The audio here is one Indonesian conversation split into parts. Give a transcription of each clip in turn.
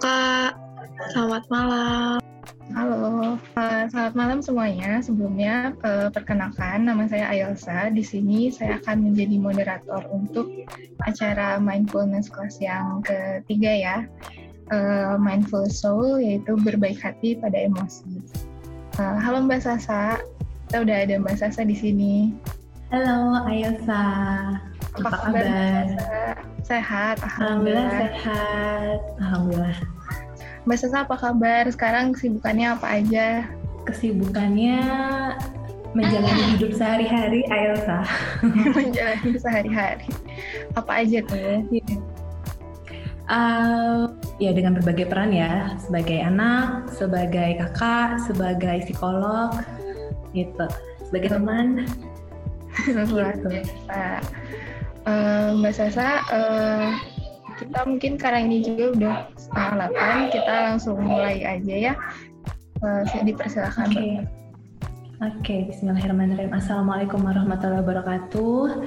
Kak, selamat malam. Halo, uh, selamat malam semuanya. Sebelumnya, uh, perkenalkan nama saya Ayelsa. Di sini saya akan menjadi moderator untuk acara mindfulness kelas yang ketiga ya. Uh, Mindful Soul, yaitu berbaik hati pada emosi. Uh, halo Mbak Sasa, kita udah ada Mbak Sasa di sini. Halo Ayelsa, apa, apa kabar? kabar? Sehat, alhamdulillah. alhamdulillah sehat, alhamdulillah. Mbak Sasa apa kabar? Sekarang kesibukannya apa aja? Kesibukannya menjalani hidup sehari-hari, Ayelsa. menjalani hidup sehari-hari. Apa aja tuh? Uh, ya dengan berbagai peran ya, sebagai anak, sebagai kakak, sebagai psikolog, gitu, sebagai teman biasa. Uh, Mbak Sasa, uh, kita mungkin sekarang ini juga udah setengah delapan, kita langsung mulai aja ya. Uh, dipersilakan. Oke. Okay. Okay, Bismillahirrahmanirrahim. Assalamualaikum warahmatullahi wabarakatuh.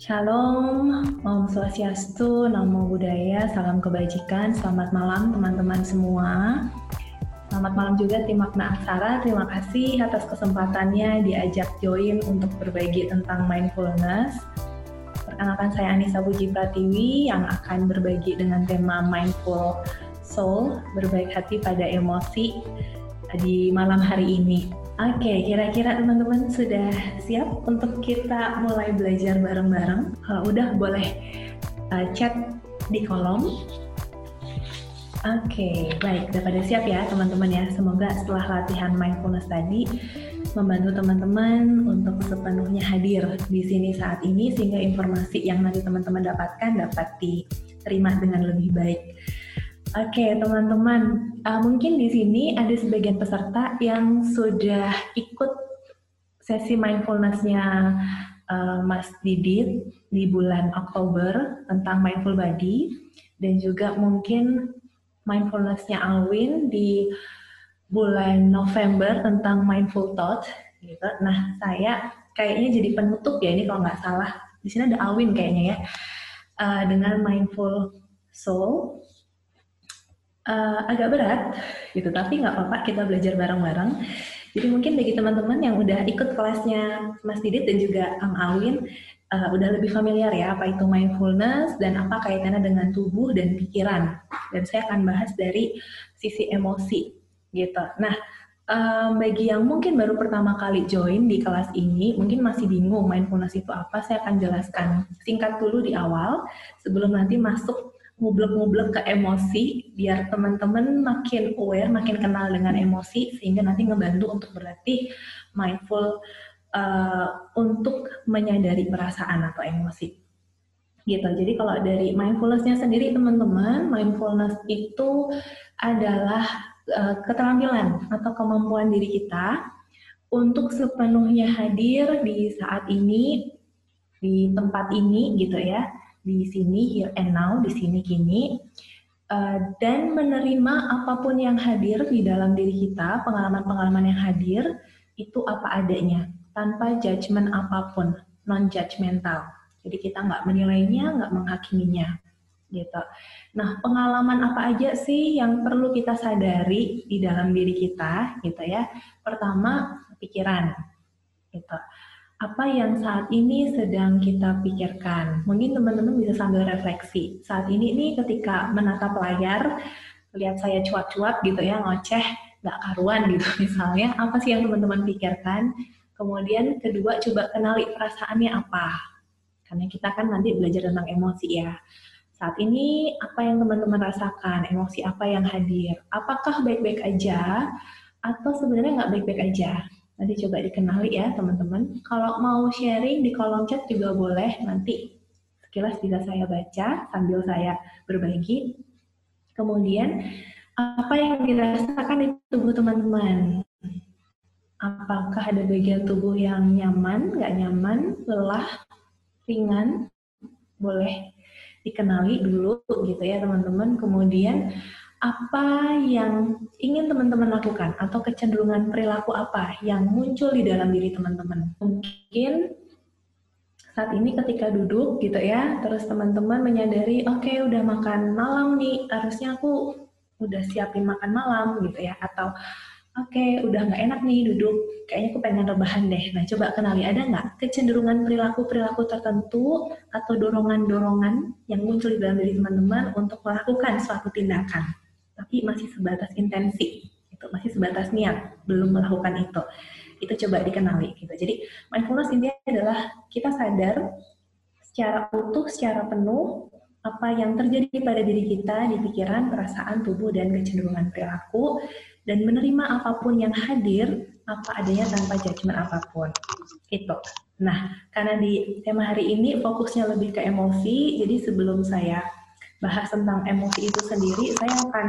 Shalom, Om Swastiastu, Namo Buddhaya, Salam Kebajikan, Selamat malam teman-teman semua. Selamat malam juga tim Makna Aksara. Terima kasih atas kesempatannya diajak join untuk berbagi tentang mindfulness. Perkenalkan saya Anissa Puji Pratiwi yang akan berbagi dengan tema Mindful Soul, berbaik hati pada emosi di malam hari ini. Oke, kira-kira teman-teman sudah siap untuk kita mulai belajar bareng-bareng? Kalau udah boleh uh, chat di kolom Oke, okay, baik. Udah pada siap ya teman-teman ya. Semoga setelah latihan mindfulness tadi membantu teman-teman untuk sepenuhnya hadir di sini saat ini sehingga informasi yang nanti teman-teman dapatkan dapat diterima dengan lebih baik. Oke, okay, teman-teman, uh, mungkin di sini ada sebagian peserta yang sudah ikut sesi mindfulnessnya uh, Mas Didit di bulan Oktober tentang mindful body dan juga mungkin mindfulnessnya Alwin di bulan November tentang mindful thought gitu. Nah, saya kayaknya jadi penutup ya ini kalau nggak salah. Di sini ada Alwin kayaknya ya. Uh, dengan mindful soul uh, agak berat gitu, tapi nggak apa-apa kita belajar bareng-bareng. Jadi mungkin bagi teman-teman yang udah ikut kelasnya Mas Didit dan juga Ang Alwin, uh, udah lebih familiar ya apa itu mindfulness dan apa kaitannya dengan tubuh dan pikiran. Dan saya akan bahas dari sisi emosi gitu. Nah, um, bagi yang mungkin baru pertama kali join di kelas ini, mungkin masih bingung mindfulness itu apa, saya akan jelaskan singkat dulu di awal sebelum nanti masuk ngublek-ngublek ke emosi biar teman-teman makin aware, makin kenal dengan emosi sehingga nanti ngebantu untuk berlatih mindful uh, untuk menyadari perasaan atau emosi. Gitu. Jadi kalau dari mindfulnessnya sendiri teman-teman, mindfulness itu adalah uh, keterampilan atau kemampuan diri kita untuk sepenuhnya hadir di saat ini, di tempat ini gitu ya, di sini here and now, di sini kini, uh, dan menerima apa pun yang hadir di dalam diri kita, pengalaman-pengalaman yang hadir itu apa adanya tanpa judgement apa pun, non-judgmental. Jadi kita nggak menilainya, nggak menghakiminya. Gitu. Nah, pengalaman apa aja sih yang perlu kita sadari di dalam diri kita, gitu ya? Pertama, pikiran. Gitu. Apa yang saat ini sedang kita pikirkan? Mungkin teman-teman bisa sambil refleksi. Saat ini nih ketika menatap layar, lihat saya cuap-cuap gitu ya, ngoceh, nggak karuan gitu misalnya, apa sih yang teman-teman pikirkan? Kemudian kedua coba kenali perasaannya apa. Karena kita kan nanti belajar tentang emosi ya. Saat ini apa yang teman-teman rasakan, emosi apa yang hadir, apakah baik-baik aja atau sebenarnya nggak baik-baik aja. Nanti coba dikenali ya teman-teman. Kalau mau sharing di kolom chat juga boleh, nanti sekilas bisa saya baca sambil saya berbagi. Kemudian apa yang dirasakan di tubuh teman-teman apakah ada bagian tubuh yang nyaman, nggak nyaman, lelah, ringan, boleh dikenali dulu gitu ya teman-teman. Kemudian apa yang ingin teman-teman lakukan atau kecenderungan perilaku apa yang muncul di dalam diri teman-teman. Mungkin saat ini ketika duduk gitu ya, terus teman-teman menyadari, oke okay, udah makan malam nih, harusnya aku udah siapin makan malam gitu ya atau okay, udah nggak enak nih duduk. Kayaknya aku pengen rebahan deh. Nah coba kenali ada nggak kecenderungan perilaku perilaku tertentu atau dorongan dorongan yang muncul di dalam diri teman-teman untuk melakukan suatu tindakan? Tapi masih sebatas intensi. Itu masih sebatas niat belum melakukan itu. Itu coba dikenali gitu. Jadi mindfulness intinya adalah kita sadar secara utuh secara penuh apa yang terjadi pada diri kita di pikiran, perasaan, tubuh, dan kecenderungan perilaku, dan menerima apa pun yang hadir apa adanya tanpa judgement apa pun. Itu. Nah, karena di tema hari ini fokusnya lebih ke emosi, jadi sebelum saya bahas tentang emosi itu sendiri, saya akan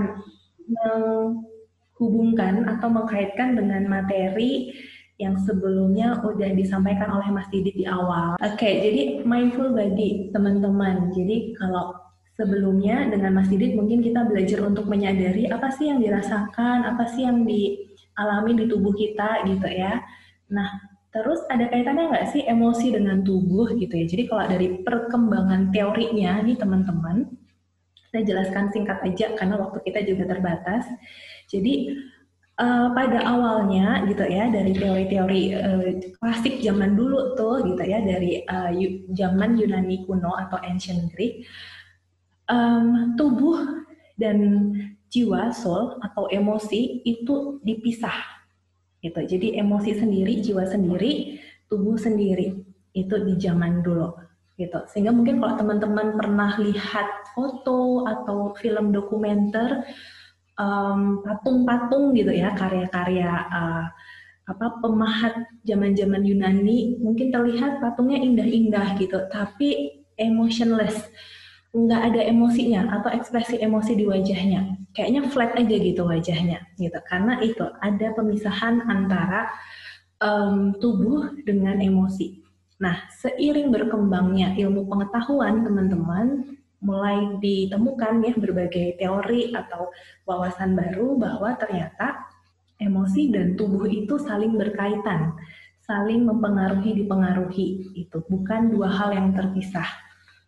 menghubungkan atau mengkaitkan dengan materi yang sebelumnya udah disampaikan oleh Mas Didi di awal. Oke, okay, jadi mindful body, teman-teman. Jadi kalau sebelumnya dengan Mas Didi mungkin kita belajar untuk menyadari apa sih yang dirasakan, apa sih yang dialami di tubuh kita gitu ya. Nah, terus ada kaitannya nggak sih emosi dengan tubuh gitu ya. Jadi kalau dari perkembangan teorinya nih teman-teman, saya jelaskan singkat aja karena waktu kita juga terbatas. Jadi uh, pada awalnya gitu ya dari teori-teori uh, klasik zaman dulu tuh gitu ya dari uh, zaman Yunani kuno atau ancient Greek um, tubuh dan jiwa soul atau emosi itu dipisah. Gitu. Jadi emosi sendiri jiwa sendiri tubuh sendiri itu di zaman dulu. Gitu. Sehingga mungkin kalau teman-teman pernah lihat foto atau film dokumenter patung-patung um, gitu ya karya-karya uh, apa pemahat zaman-zaman Yunani mungkin terlihat patungnya indah-indah gitu tapi emotionless nggak ada emosinya atau ekspresi emosi di wajahnya. Kayaknya flat aja gitu wajahnya gitu. Karena itu ada pemisahan antara um, tubuh dengan emosi. Nah seiring berkembangnya ilmu pengetahuan teman-teman mulai ditemukan ya berbagai teori atau wawasan baru bahwa ternyata emosi dan tubuh itu saling berkaitan, saling mempengaruhi dipengaruhi itu bukan dua hal yang terpisah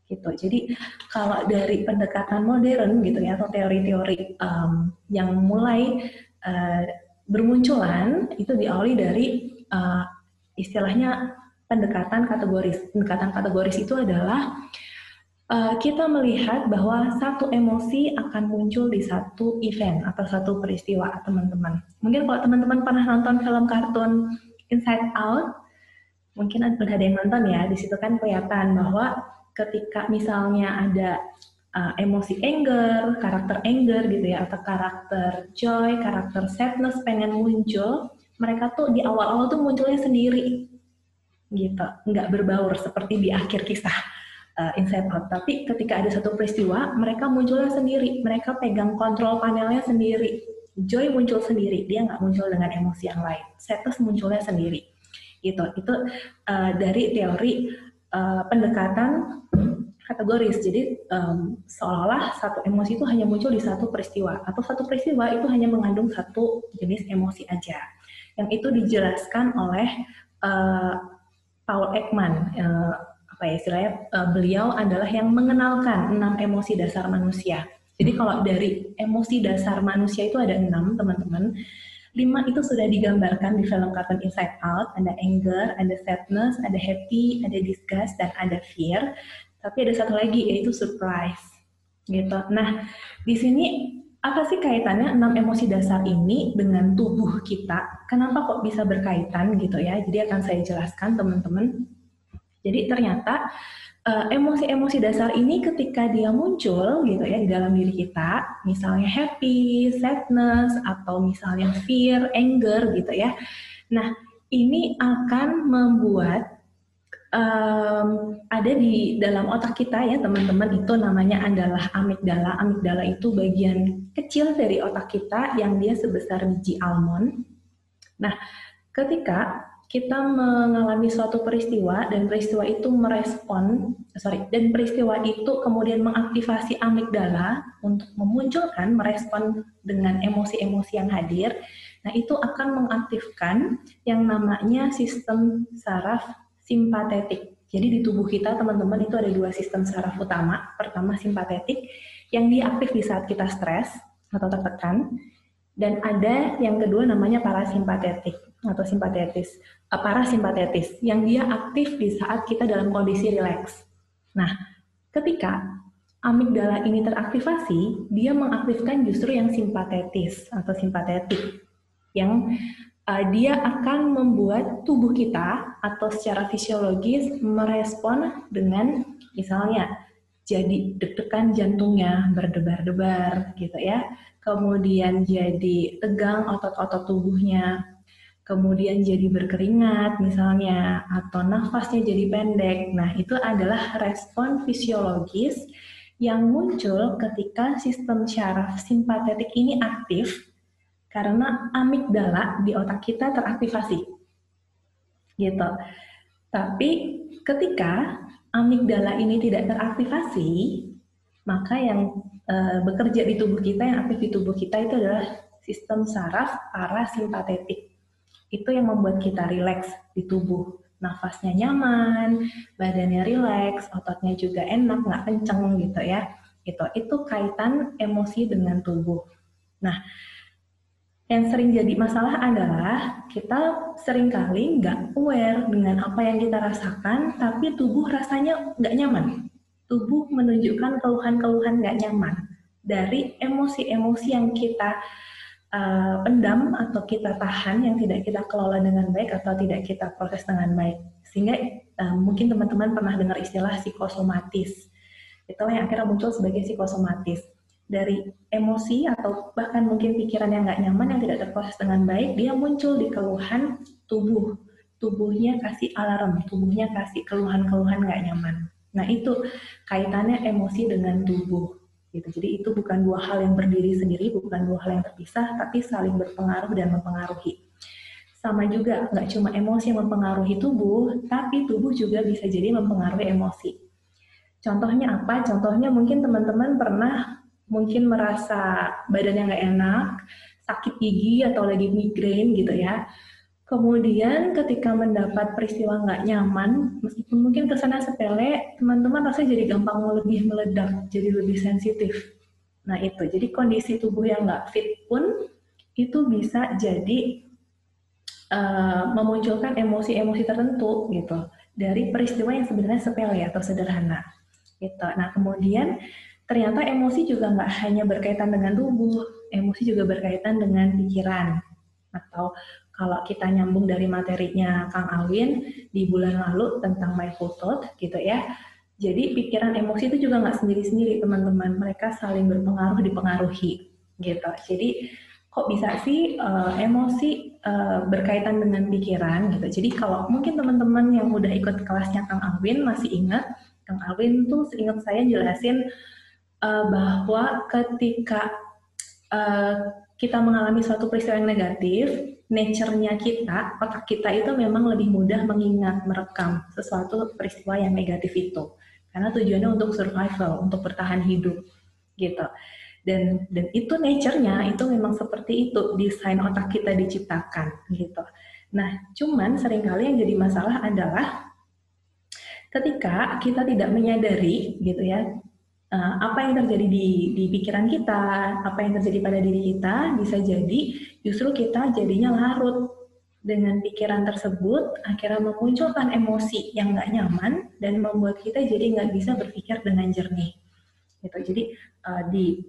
gitu. Jadi kalau dari pendekatan modern gitu ya atau teori-teori um, yang mulai uh, bermunculan itu diawali dari uh, istilahnya pendekatan kategoris. Pendekatan kategoris itu adalah uh, kita melihat bahwa satu emosi akan muncul di satu event atau satu peristiwa teman-teman. Mungkin kalau teman-teman pernah nonton film kartun Inside Out, mungkin ada yang nonton ya. Di situ kan kelihatan bahwa ketika misalnya ada uh, emosi anger, karakter anger gitu ya, atau karakter joy, karakter sadness pengen muncul, mereka tuh di awal-awal tuh munculnya sendiri gitu, nggak berbaur seperti di akhir kisah uh, inside out. Tapi ketika ada satu peristiwa, mereka munculnya sendiri. Mereka pegang kontrol panelnya sendiri. Joy muncul sendiri, dia nggak muncul dengan emosi yang lain. Sadness munculnya sendiri. Gitu. Itu uh, dari teori uh, pendekatan kategoris. Jadi um, seolah-olah satu emosi itu hanya muncul di satu peristiwa atau satu peristiwa itu hanya mengandung satu jenis emosi aja. Yang itu dijelaskan oleh uh, Paul Ekman. Uh, apa ya istilahnya uh, beliau adalah yang mengenalkan enam emosi dasar manusia. Jadi kalau dari emosi dasar manusia itu ada enam teman-teman. Lima itu sudah digambarkan di film kartun Inside Out. Ada anger, ada sadness, ada happy, ada disgust, dan ada fear. Tapi ada satu lagi yaitu surprise. Gitu. Nah, di sini apa sih kaitannya enam emosi dasar ini dengan tubuh kita? Kenapa kok bisa berkaitan gitu ya? Jadi akan saya jelaskan teman-teman jadi ternyata emosi-emosi uh, dasar ini ketika dia muncul gitu ya di dalam diri kita, misalnya happy, sadness atau misalnya fear, anger gitu ya. Nah, ini akan membuat um, ada di dalam otak kita ya teman-teman itu namanya adalah amigdala. Amigdala itu bagian kecil dari otak kita yang dia sebesar biji almond. Nah, ketika kita mengalami suatu peristiwa dan peristiwa itu merespon sorry dan peristiwa itu kemudian mengaktifasi amigdala untuk memunculkan merespon dengan emosi-emosi yang hadir. Nah itu akan mengaktifkan yang namanya sistem saraf simpatetik. Jadi di tubuh kita teman-teman itu ada dua sistem saraf utama. Pertama simpatetik yang diaktif di saat kita stres atau tertekan. Dan ada yang kedua namanya parasimpatetik atau simpatetis, uh, parasimpatetis yang dia aktif di saat kita dalam kondisi rileks. Nah, ketika amigdala ini teraktivasi, dia mengaktifkan justru yang simpatetis atau simpatetik yang uh, dia akan membuat tubuh kita atau secara fisiologis merespon dengan misalnya jadi deg-degan jantungnya berdebar-debar gitu ya kemudian jadi tegang otot-otot tubuhnya, kemudian jadi berkeringat misalnya, atau nafasnya jadi pendek. Nah, itu adalah respon fisiologis yang muncul ketika sistem syaraf simpatetik ini aktif karena amigdala di otak kita teraktivasi. Gitu. Tapi ketika amigdala ini tidak teraktivasi, maka yang uh, bekerja di tubuh kita, yang aktif di tubuh kita itu adalah sistem saraf parasimpatetik. Itu yang membuat kita rileks di tubuh. Nafasnya nyaman, badannya rileks, ototnya juga enak, nggak kenceng gitu ya. Itu, itu kaitan emosi dengan tubuh. Nah, yang sering jadi masalah adalah kita sering kali nggak aware dengan apa yang kita rasakan, tapi tubuh rasanya nggak nyaman tubuh menunjukkan keluhan-keluhan nggak nyaman dari emosi-emosi yang kita uh, pendam atau kita tahan yang tidak kita kelola dengan baik atau tidak kita proses dengan baik. Sehingga uh, mungkin teman-teman pernah dengar istilah psikosomatis. Itulah yang akhirnya muncul sebagai psikosomatis. Dari emosi atau bahkan mungkin pikiran yang nggak nyaman yang tidak terproses dengan baik, dia muncul di keluhan tubuh. Tubuhnya kasih alarm, tubuhnya kasih keluhan-keluhan nggak nyaman. Nah itu kaitannya emosi dengan tubuh. Gitu. Jadi itu bukan dua hal yang berdiri sendiri, bukan dua hal yang terpisah, tapi saling berpengaruh dan mempengaruhi. Sama juga, nggak cuma emosi yang mempengaruhi tubuh, tapi tubuh juga bisa jadi mempengaruhi emosi. Contohnya apa? Contohnya mungkin teman-teman pernah mungkin merasa badannya nggak enak, sakit gigi atau lagi migrain gitu ya Kemudian ketika mendapat peristiwa nggak nyaman, meskipun mungkin ke sana sepele, teman-teman rasanya jadi gampang lebih meledak, jadi lebih sensitif. Nah itu, jadi kondisi tubuh yang nggak fit pun itu bisa jadi uh, memunculkan emosi-emosi tertentu gitu dari peristiwa yang sebenarnya sepele atau sederhana. Gitu. Nah kemudian ternyata emosi juga nggak hanya berkaitan dengan tubuh, emosi juga berkaitan dengan pikiran atau kalau kita nyambung dari materinya Kang Alwin di bulan lalu tentang mindful thought gitu ya. Jadi pikiran emosi itu juga nggak sendiri-sendiri teman-teman, mereka saling berpengaruh dipengaruhi gitu. Jadi kok bisa sih uh, emosi uh, berkaitan dengan pikiran gitu. Jadi kalau mungkin teman-teman yang udah ikut kelasnya Kang Alwin masih ingat, Kang Alwin tuh seingat saya jelasin uh, bahwa ketika uh, kita mengalami suatu peristiwa yang negatif, nature-nya kita, otak kita itu memang lebih mudah mengingat, merekam sesuatu peristiwa yang negatif itu. Karena tujuannya untuk survival, untuk bertahan hidup, gitu. Dan dan itu nature-nya itu memang seperti itu desain otak kita diciptakan, gitu. Nah, cuman sering kali yang jadi masalah adalah ketika kita tidak menyadari, gitu ya, uh, apa yang terjadi di, di pikiran kita, apa yang terjadi pada diri kita, bisa jadi justru kita jadinya larut dengan pikiran tersebut, akhirnya memunculkan emosi yang nggak nyaman dan membuat kita jadi nggak bisa berpikir dengan jernih. Gitu. Jadi uh, di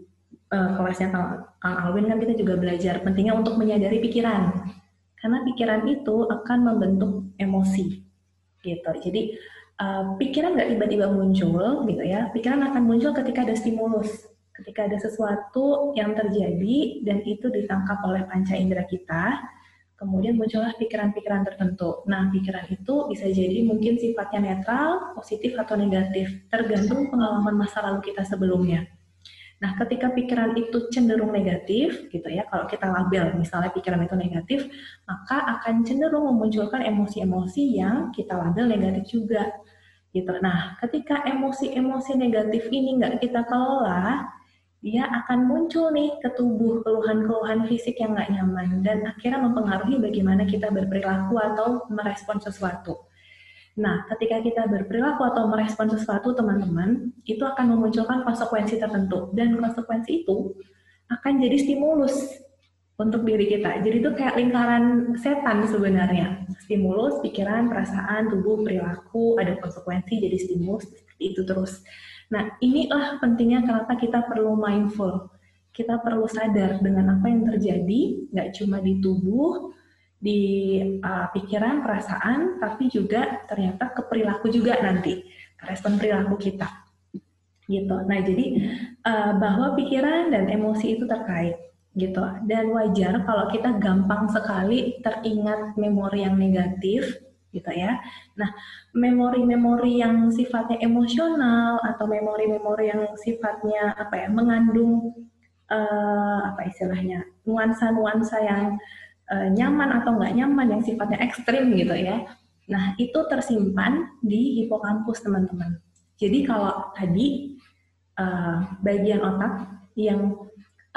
uh, kelasnya Kang, Kang Alwin kan kita juga belajar pentingnya untuk menyadari pikiran, karena pikiran itu akan membentuk emosi. Gitu. Jadi uh, pikiran nggak tiba-tiba muncul gitu ya. Pikiran akan muncul ketika ada stimulus ketika ada sesuatu yang terjadi dan itu ditangkap oleh panca indera kita. Kemudian muncullah pikiran-pikiran tertentu. Nah pikiran itu bisa jadi mungkin sifatnya netral positif atau negatif tergantung pengalaman masa lalu kita sebelumnya Nah, ketika pikiran itu cenderung negatif, gitu ya, kalau kita label misalnya pikiran itu negatif, maka akan cenderung memunculkan emosi-emosi yang kita label negatif juga gitu. Nah, ketika emosi-emosi negatif ini nggak kita kelola, dia akan muncul nih ke tubuh keluhan-keluhan fisik yang nggak nyaman dan akhirnya mempengaruhi bagaimana kita berperilaku atau merespon sesuatu. Nah, ketika kita berperilaku atau merespon sesuatu, teman-teman, itu akan memunculkan konsekuensi tertentu dan konsekuensi itu akan jadi stimulus untuk diri kita. Jadi itu kayak lingkaran setan sebenarnya. Stimulus, pikiran, perasaan, tubuh, perilaku, ada konsekuensi jadi stimulus, itu terus. Nah, inilah pentingnya kenapa kita perlu mindful. Kita perlu sadar dengan apa yang terjadi, nggak cuma di tubuh, di uh, pikiran, perasaan, tapi juga ternyata ke perilaku juga nanti, respon perilaku kita. Gitu. Nah, jadi uh, bahwa pikiran dan emosi itu terkait gitu. Dan wajar kalau kita gampang sekali teringat memori yang negatif gitu ya. Nah, memori-memori yang sifatnya emosional atau memori-memori yang sifatnya apa ya mengandung uh, apa istilahnya nuansa-nuansa yang uh, nyaman atau nggak nyaman yang sifatnya ekstrim gitu ya. Nah itu tersimpan di hipokampus teman-teman. Jadi kalau tadi uh, bagian otak yang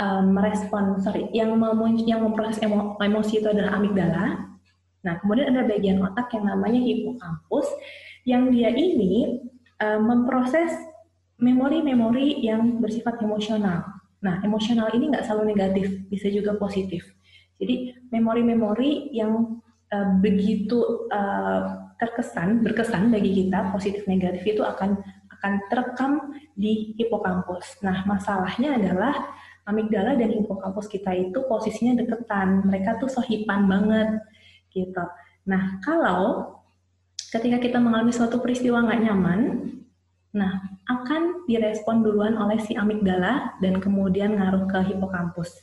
uh, merespon, sorry, yang, yang memproses emo emosi itu adalah amigdala, Nah, kemudian ada bagian otak yang namanya hipokampus, yang dia ini uh, memproses memori-memori yang bersifat emosional. Nah, emosional ini nggak selalu negatif, bisa juga positif. Jadi, memori-memori yang uh, begitu uh, terkesan, berkesan bagi kita, positif negatif itu akan akan terekam di hipokampus. Nah, masalahnya adalah amigdala dan hipokampus kita itu posisinya deketan. Mereka tuh sohipan banget gitu. Nah, kalau ketika kita mengalami suatu peristiwa nggak nyaman, nah akan direspon duluan oleh si amigdala dan kemudian ngaruh ke hipokampus.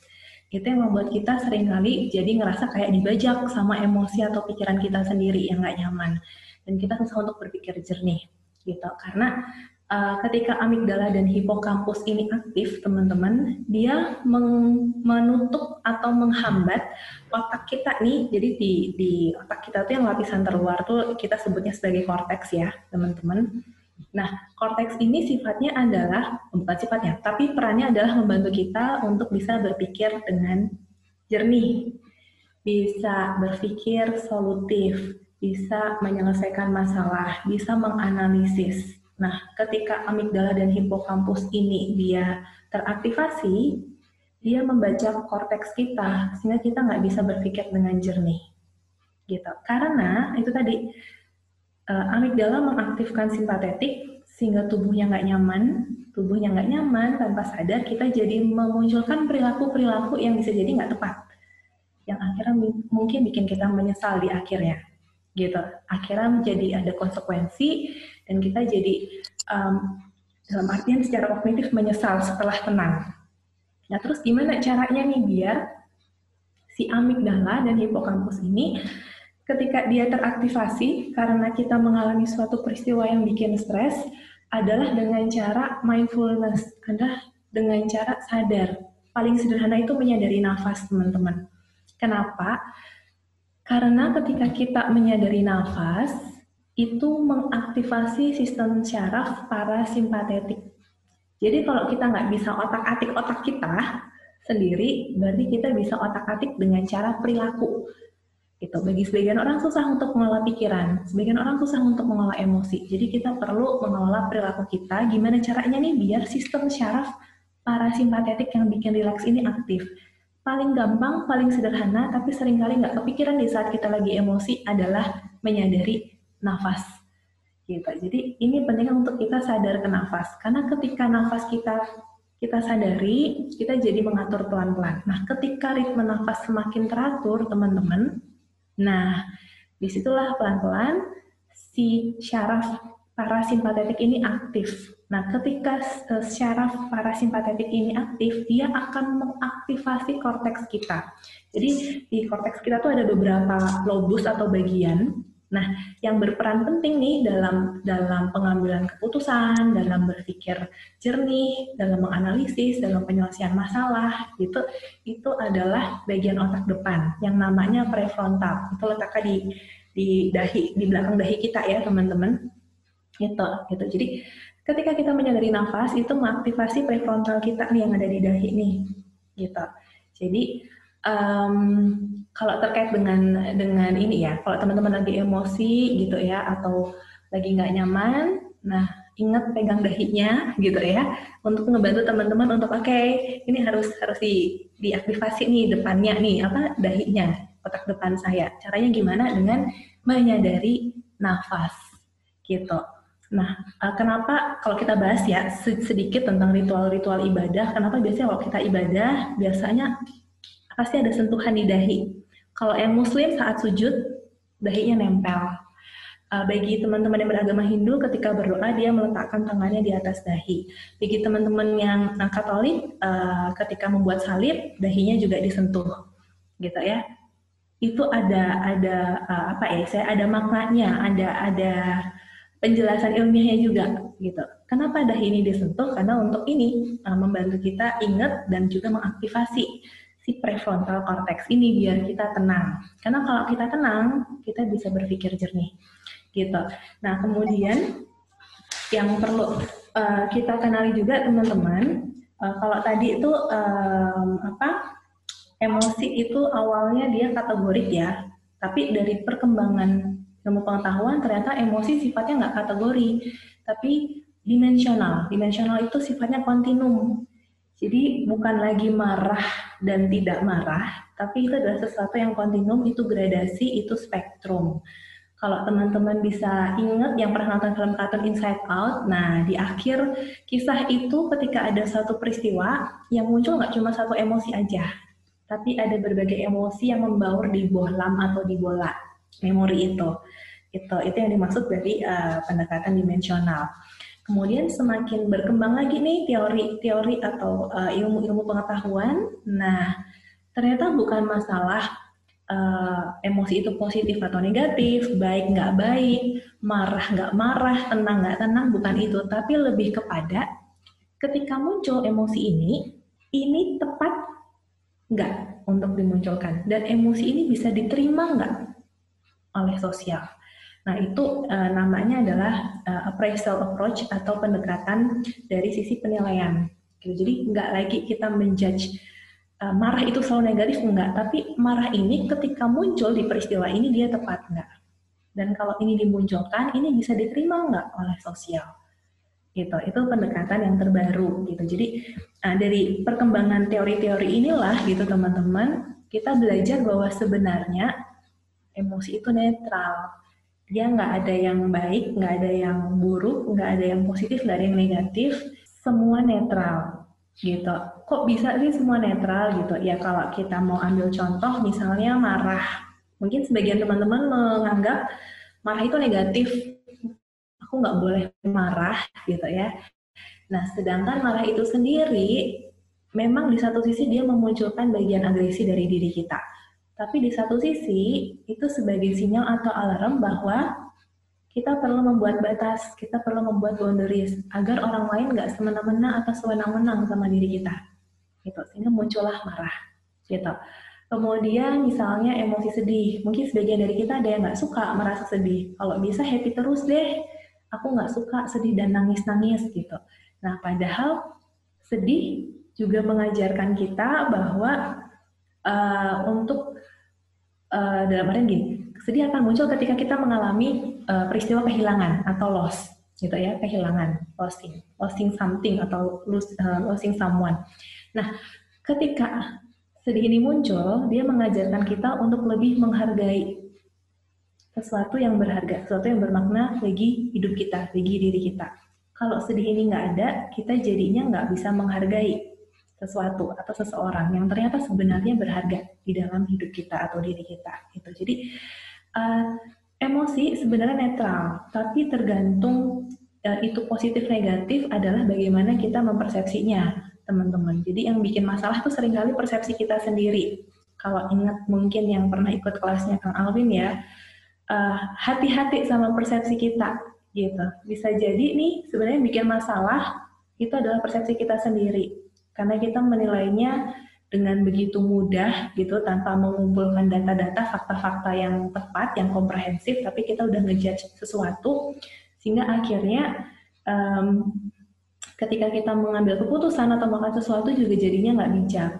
Itu yang membuat kita sering kali jadi ngerasa kayak dibajak sama emosi atau pikiran kita sendiri yang nggak nyaman. Dan kita susah untuk berpikir jernih gitu. Karena uh, ketika amigdala dan hipokampus ini aktif, teman-teman, dia menutup atau menghambat otak kita nih. Jadi di, di otak kita tuh yang lapisan terluar tuh kita sebutnya sebagai korteks ya, teman-teman. Nah, korteks ini sifatnya adalah, bukan sifatnya, tapi perannya adalah membantu kita untuk bisa berpikir dengan jernih, bisa berpikir solutif, bisa menyelesaikan masalah, bisa menganalisis. Nah, ketika amigdala dan hipokampus ini dia teraktivasi, dia membaca korteks kita sehingga kita nggak bisa berpikir dengan jernih. Gitu. Karena itu tadi uh, amigdala mengaktifkan simpatetik sehingga tubuhnya nggak nyaman, tubuhnya nggak nyaman tanpa sadar kita jadi memunculkan perilaku-perilaku yang bisa jadi nggak tepat, yang akhirnya mungkin bikin kita menyesal di akhirnya gitu. Akhirnya menjadi ada konsekuensi dan kita jadi um, dalam artian secara kognitif menyesal setelah tenang. Nah terus gimana caranya nih biar si amigdala dan hipokampus ini ketika dia teraktivasi karena kita mengalami suatu peristiwa yang bikin stres adalah dengan cara mindfulness, adalah dengan cara sadar. Paling sederhana itu menyadari nafas, teman-teman. Kenapa? Karena ketika kita menyadari nafas, itu mengaktifasi sistem syaraf parasimpatetik. Jadi kalau kita nggak bisa otak-atik otak kita sendiri, berarti kita bisa otak-atik dengan cara perilaku. Itu bagi sebagian orang susah untuk mengelola pikiran, sebagian orang susah untuk mengelola emosi. Jadi kita perlu mengelola perilaku kita. Gimana caranya nih biar sistem syaraf parasimpatetik yang bikin rileks ini aktif? paling gampang, paling sederhana, tapi sering kali nggak kepikiran di saat kita lagi emosi adalah menyadari nafas. Gitu. Jadi ini penting untuk kita sadar ke nafas. Karena ketika nafas kita kita sadari, kita jadi mengatur pelan-pelan. Nah, ketika ritme nafas semakin teratur, teman-teman, nah di situlah pelan-pelan si syaraf parasimpatetik ini aktif. Nah, ketika uh, syaraf parasimpatetik ini aktif, dia akan mengaktifasi korteks kita. Jadi di korteks kita tuh ada beberapa lobus atau bagian. Nah, yang berperan penting nih dalam dalam pengambilan keputusan, dalam berpikir jernih, dalam menganalisis, dalam penyelesaian masalah, gitu, itu adalah bagian otak depan yang namanya prefrontal. Itu letaknya di di dahi, di belakang dahi kita ya, teman-teman. Gitu gitu. Jadi ketika kita menyadari nafas itu mengaktifasi prefrontal kita nih yang ada di dahi nih gitu. Jadi um, kalau terkait dengan dengan ini ya kalau teman-teman lagi emosi gitu ya atau lagi nggak nyaman nah ingat pegang dahinya gitu ya untuk ngebantu teman-teman untuk oke okay, ini harus harus di diaktifasi nih depannya nih apa dahinya otak depan saya. Caranya gimana? Dengan menyadari nafas gitu. Nah eh, kenapa kalau kita bahas ya sedikit tentang ritual-ritual ibadah kenapa biasanya kalau kita ibadah biasanya pasti ada sentuhan di dahi kalau yang muslim saat sujud dahinya nempel Uh, bagi teman-teman yang beragama Hindu, ketika berdoa dia meletakkan tangannya di atas dahi. Bagi teman-teman yang Katolik, uh, ketika membuat salib, dahinya juga disentuh, gitu ya. Itu ada ada uh, apa ya? Saya ada maknanya, ada ada penjelasan ilmiahnya juga, gitu. Kenapa dahi ini disentuh? Karena untuk ini membantu kita ingat dan juga mengaktifasi si prefrontal cortex ini biar kita tenang. Karena kalau kita tenang, kita bisa berpikir jernih gitu. Nah kemudian yang perlu uh, kita kenali juga teman-teman, uh, kalau tadi itu um, apa emosi itu awalnya dia kategorik ya, tapi dari perkembangan ilmu pengetahuan ternyata emosi sifatnya nggak kategori, tapi dimensional. Dimensional itu sifatnya kontinum. Jadi bukan lagi marah dan tidak marah, tapi itu adalah sesuatu yang kontinum, itu gradasi, itu spektrum. Kalau teman-teman bisa ingat yang pernah nonton film kartun Inside Out, nah di akhir kisah itu ketika ada satu peristiwa yang muncul nggak cuma satu emosi aja, tapi ada berbagai emosi yang membaur di bohlam atau di bola memori itu. Itu itu yang dimaksud dari uh, pendekatan dimensional. Kemudian semakin berkembang lagi nih teori-teori atau uh, ilmu-ilmu pengetahuan. Nah, ternyata bukan masalah uh, emosi itu positif atau negatif, baik nggak baik, marah nggak marah, tenang nggak tenang, bukan itu, tapi lebih kepada ketika muncul emosi ini, ini tepat nggak untuk dimunculkan dan emosi ini bisa diterima nggak oleh sosial. Nah itu uh, namanya adalah uh, appraisal approach atau pendekatan dari sisi penilaian. Gitu. Jadi nggak lagi kita menjudge uh, marah itu selalu negatif enggak, tapi marah ini ketika muncul di peristiwa ini dia tepat enggak. Dan kalau ini dimunculkan, ini bisa diterima enggak oleh sosial. Gitu. Itu pendekatan yang terbaru gitu. Jadi dari perkembangan teori-teori inilah gitu teman-teman, kita belajar bahwa sebenarnya emosi itu netral. Dia nggak ada yang baik, nggak ada yang buruk, nggak ada yang positif, nggak ada yang negatif, semua netral gitu. Kok bisa sih semua netral gitu? Ya kalau kita mau ambil contoh misalnya marah. Mungkin sebagian teman-teman menganggap marah itu negatif. Aku nggak boleh marah gitu ya. Nah, sedangkan marah itu sendiri memang di satu sisi dia memunculkan bagian agresi dari diri kita. Tapi di satu sisi itu sebagai sinyal atau alarm bahwa kita perlu membuat batas, kita perlu membuat boundaries agar orang lain nggak semena-mena atau sewenang-wenang sama diri kita. Gitu, sehingga muncullah marah. Gitu. Kemudian misalnya emosi sedih, mungkin sebagian dari kita ada yang nggak suka merasa sedih. Kalau bisa happy terus deh, aku nggak suka sedih dan nangis-nangis gitu. Nah padahal sedih juga mengajarkan kita bahwa uh, untuk uh, dalam artian gini, sedih akan muncul ketika kita mengalami uh, peristiwa kehilangan atau loss gitu ya kehilangan losing losing something atau lose, uh, losing someone. Nah ketika sedih ini muncul dia mengajarkan kita untuk lebih menghargai sesuatu yang berharga sesuatu yang bermakna bagi hidup kita bagi diri kita. Kalau sedih ini nggak ada kita jadinya nggak bisa menghargai sesuatu atau seseorang yang ternyata sebenarnya berharga di dalam hidup kita atau diri kita gitu jadi uh, emosi sebenarnya netral, tapi tergantung uh, itu positif negatif adalah bagaimana kita mempersepsinya, teman-teman. Jadi yang bikin masalah itu sering kali persepsi kita sendiri. Kalau ingat mungkin yang pernah ikut kelasnya Kang Alvin ya, uh, hati-hati sama persepsi kita, gitu. Bisa jadi nih sebenarnya bikin masalah itu adalah persepsi kita sendiri, karena kita menilainya dengan begitu mudah gitu tanpa mengumpulkan data-data fakta-fakta yang tepat yang komprehensif tapi kita udah ngejudge sesuatu sehingga akhirnya um, ketika kita mengambil keputusan atau melakukan sesuatu juga jadinya nggak bijak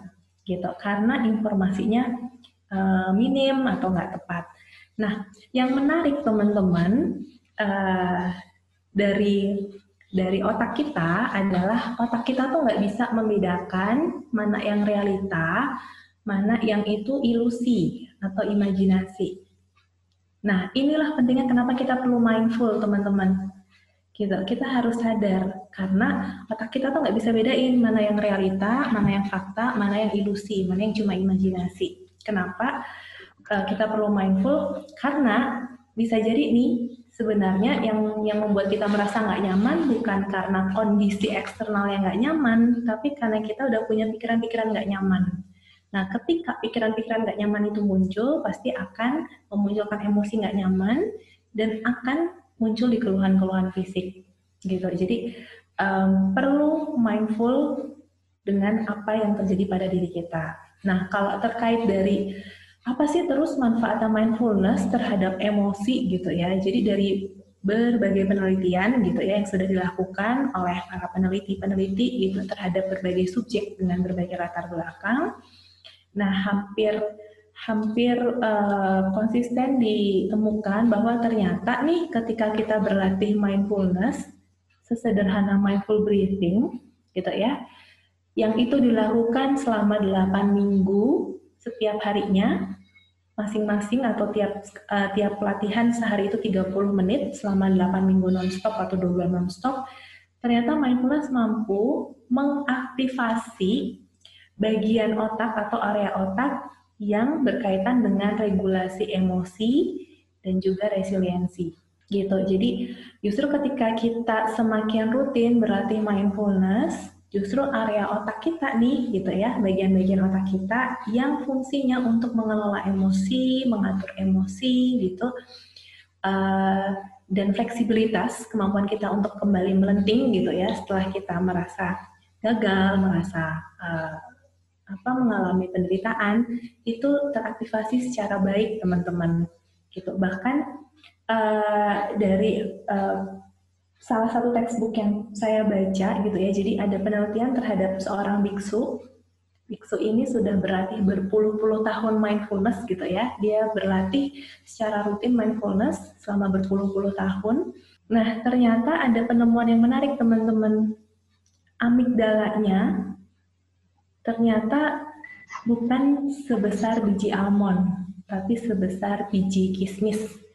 gitu karena informasinya uh, minim atau nggak tepat. Nah yang menarik teman-teman uh, dari dari otak kita adalah otak kita tuh nggak bisa membedakan mana yang realita, mana yang itu ilusi atau imajinasi. Nah, inilah pentingnya kenapa kita perlu mindful, teman-teman. Gitu, kita harus sadar karena otak kita tuh nggak bisa bedain mana yang realita, mana yang fakta, mana yang ilusi, mana yang cuma imajinasi. Kenapa uh, kita perlu mindful? Karena bisa jadi nih sebenarnya yang yang membuat kita merasa nggak nyaman bukan karena kondisi eksternal yang nggak nyaman, tapi karena kita udah punya pikiran-pikiran nggak nyaman. Nah, ketika pikiran-pikiran nggak nyaman itu muncul, pasti akan memunculkan emosi nggak nyaman dan akan muncul di keluhan-keluhan fisik, gitu. Jadi um, perlu mindful dengan apa yang terjadi pada diri kita. Nah, kalau terkait dari apa sih terus manfaat mindfulness terhadap emosi gitu ya. Jadi dari berbagai penelitian gitu ya yang sudah dilakukan oleh para peneliti-peneliti gitu terhadap berbagai subjek dengan berbagai latar belakang Nah, hampir hampir uh, konsisten ditemukan bahwa ternyata nih ketika kita berlatih mindfulness, sesederhana mindful breathing, gitu ya, yang itu dilakukan selama 8 minggu setiap harinya, masing-masing atau tiap uh, tiap pelatihan sehari itu 30 menit selama 8 minggu nonstop atau 2 bulan nonstop, ternyata mindfulness mampu mengaktifasi bagian otak atau area otak yang berkaitan dengan regulasi emosi dan juga resiliensi gitu. Jadi justru ketika kita semakin rutin berlatih mindfulness, justru area otak kita nih gitu ya, bagian-bagian otak kita yang fungsinya untuk mengelola emosi, mengatur emosi gitu. Uh, dan fleksibilitas kemampuan kita untuk kembali melenting gitu ya setelah kita merasa gagal, merasa uh, apa mengalami penderitaan itu teraktivasi secara baik teman-teman gitu bahkan uh, dari uh, salah satu textbook yang saya baca gitu ya. Jadi ada penelitian terhadap seorang biksu. Biksu ini sudah berlatih berpuluh-puluh tahun mindfulness gitu ya. Dia berlatih secara rutin mindfulness selama berpuluh-puluh tahun. Nah ternyata ada penemuan yang menarik teman-teman. Amigdalanya ternyata bukan sebesar biji almond, tapi sebesar biji kismis.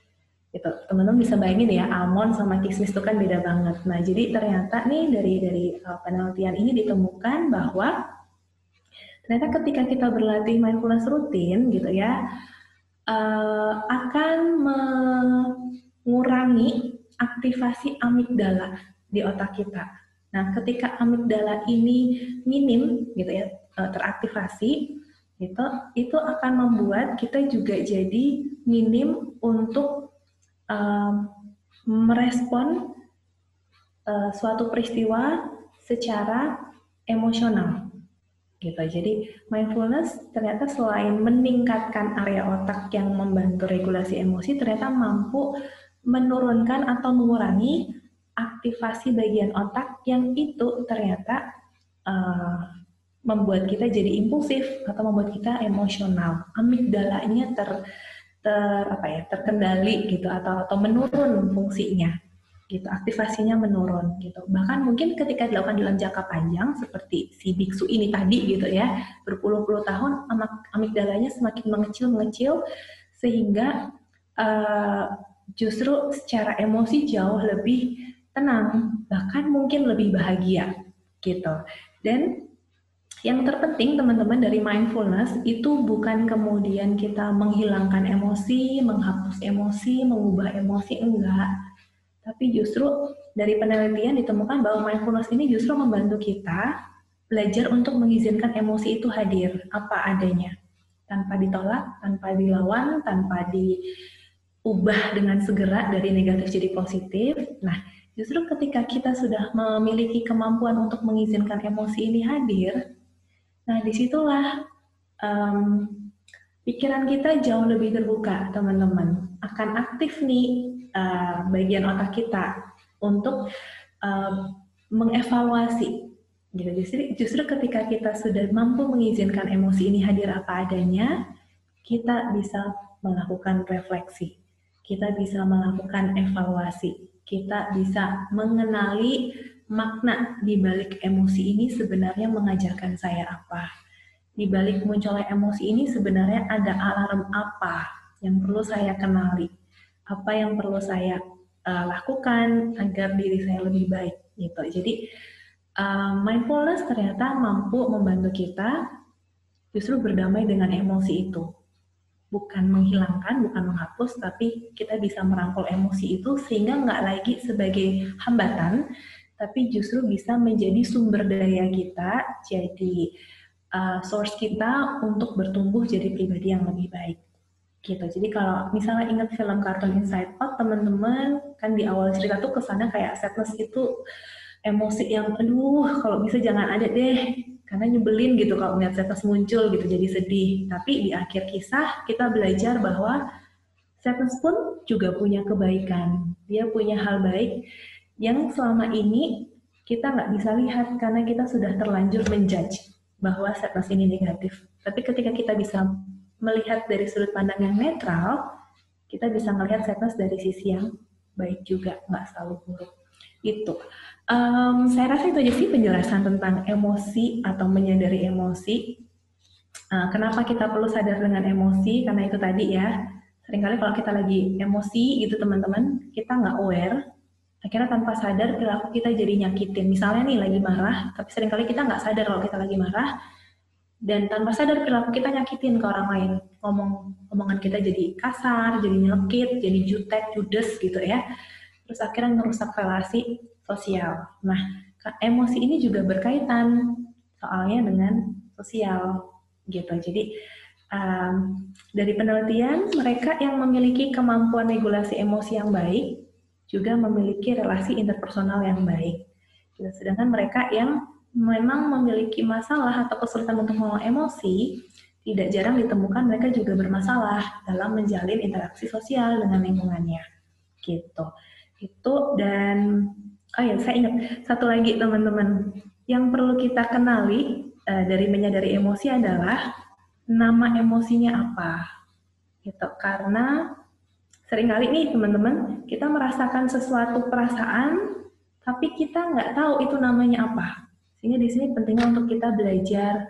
Gitu. Teman-teman bisa bayangin ya, almond sama kismis itu kan beda banget. Nah, jadi ternyata nih dari dari uh, penelitian ini ditemukan bahwa ternyata ketika kita berlatih mindfulness rutin gitu ya, uh, akan mengurangi aktivasi amigdala di otak kita. Nah, ketika amigdala ini minim gitu ya, uh, teraktivasi itu itu akan membuat kita juga jadi minim untuk um, merespon uh, suatu peristiwa secara emosional gitu. Jadi mindfulness ternyata selain meningkatkan area otak yang membantu regulasi emosi, ternyata mampu menurunkan atau mengurangi aktivasi bagian otak yang itu ternyata uh, membuat kita jadi impulsif atau membuat kita emosional. Amigdalanya ter ter apa ya terkendali gitu atau atau menurun fungsinya gitu aktivasinya menurun gitu. Bahkan mungkin ketika dilakukan dalam jangka panjang seperti si biksu ini tadi gitu ya berpuluh-puluh tahun amigdalanya semakin mengecil mengecil sehingga uh, justru secara emosi jauh lebih tenang bahkan mungkin lebih bahagia gitu. Dan yang terpenting teman-teman dari mindfulness itu bukan kemudian kita menghilangkan emosi, menghapus emosi, mengubah emosi, enggak. Tapi justru dari penelitian ditemukan bahwa mindfulness ini justru membantu kita belajar untuk mengizinkan emosi itu hadir apa adanya. Tanpa ditolak, tanpa dilawan, tanpa diubah dengan segera dari negatif jadi positif. Nah, justru ketika kita sudah memiliki kemampuan untuk mengizinkan emosi ini hadir, Nah, di situlah um, pikiran kita jauh lebih terbuka, teman-teman. Akan aktif nih uh, bagian otak kita untuk uh, mengevaluasi. Gitu. Justru, justru ketika kita sudah mampu mengizinkan emosi ini hadir apa adanya, kita bisa melakukan refleksi. Kita bisa melakukan evaluasi. kita bisa mengenali makna di balik emosi ini sebenarnya mengajarkan saya apa. Di balik munculnya emosi ini sebenarnya ada alarm apa yang perlu saya kenali, apa yang perlu saya uh, lakukan agar diri saya lebih baik gitu. Jadi uh, mindfulness ternyata mampu membantu kita justru berdamai dengan emosi itu. Bukan menghilangkan, bukan menghapus, tapi kita bisa merangkul emosi itu sehingga nggak lagi sebagai hambatan, tapi justru bisa menjadi sumber daya kita, jadi uh, source kita untuk bertumbuh jadi pribadi yang lebih baik gitu. Jadi kalau misalnya ingat film kartun Inside Out, teman-teman kan di awal cerita tuh kesannya kayak sadness itu emosi yang aduh kalau bisa jangan ada deh karena nyebelin gitu kalau melihat sadness muncul gitu jadi sedih. Tapi di akhir kisah kita belajar bahwa sadness pun juga punya kebaikan. Dia punya hal baik yang selama ini kita nggak bisa lihat karena kita sudah terlanjur menjudge bahwa sadness ini negatif. Tapi ketika kita bisa melihat dari sudut pandang yang netral, kita bisa melihat sadness dari sisi yang baik juga, nggak selalu buruk. Itu. Um, saya rasa itu aja sih penjelasan tentang emosi atau menyadari emosi. Uh, kenapa kita perlu sadar dengan emosi? Karena itu tadi ya, sering kali kalau kita lagi emosi gitu teman-teman, kita nggak aware, akhirnya tanpa sadar perilaku kita jadi nyakitin. Misalnya nih lagi marah, tapi sering kali kita nggak sadar kalau kita lagi marah, dan tanpa sadar perilaku kita nyakitin ke orang lain. Ngomong omongan kita jadi kasar jadi nyelekit jadi jutek judes gitu ya. Terus akhirnya merusak relasi sosial. Nah emosi ini juga berkaitan soalnya dengan sosial gitu. Jadi um, dari penelitian mereka yang memiliki kemampuan regulasi emosi yang baik juga memiliki relasi interpersonal yang baik gitu. sedangkan mereka yang memang memiliki masalah atau kesulitan untuk mengelola emosi, tidak jarang ditemukan mereka juga bermasalah dalam menjalin interaksi sosial dengan lingkungannya. Gitu. Itu dan oh ya saya ingat satu lagi teman-teman yang perlu kita kenali uh, dari menyadari emosi adalah nama emosinya apa. Gitu. Karena sering kali nih teman-teman kita merasakan sesuatu perasaan tapi kita nggak tahu itu namanya apa. Sehingga di sini pentingnya untuk kita belajar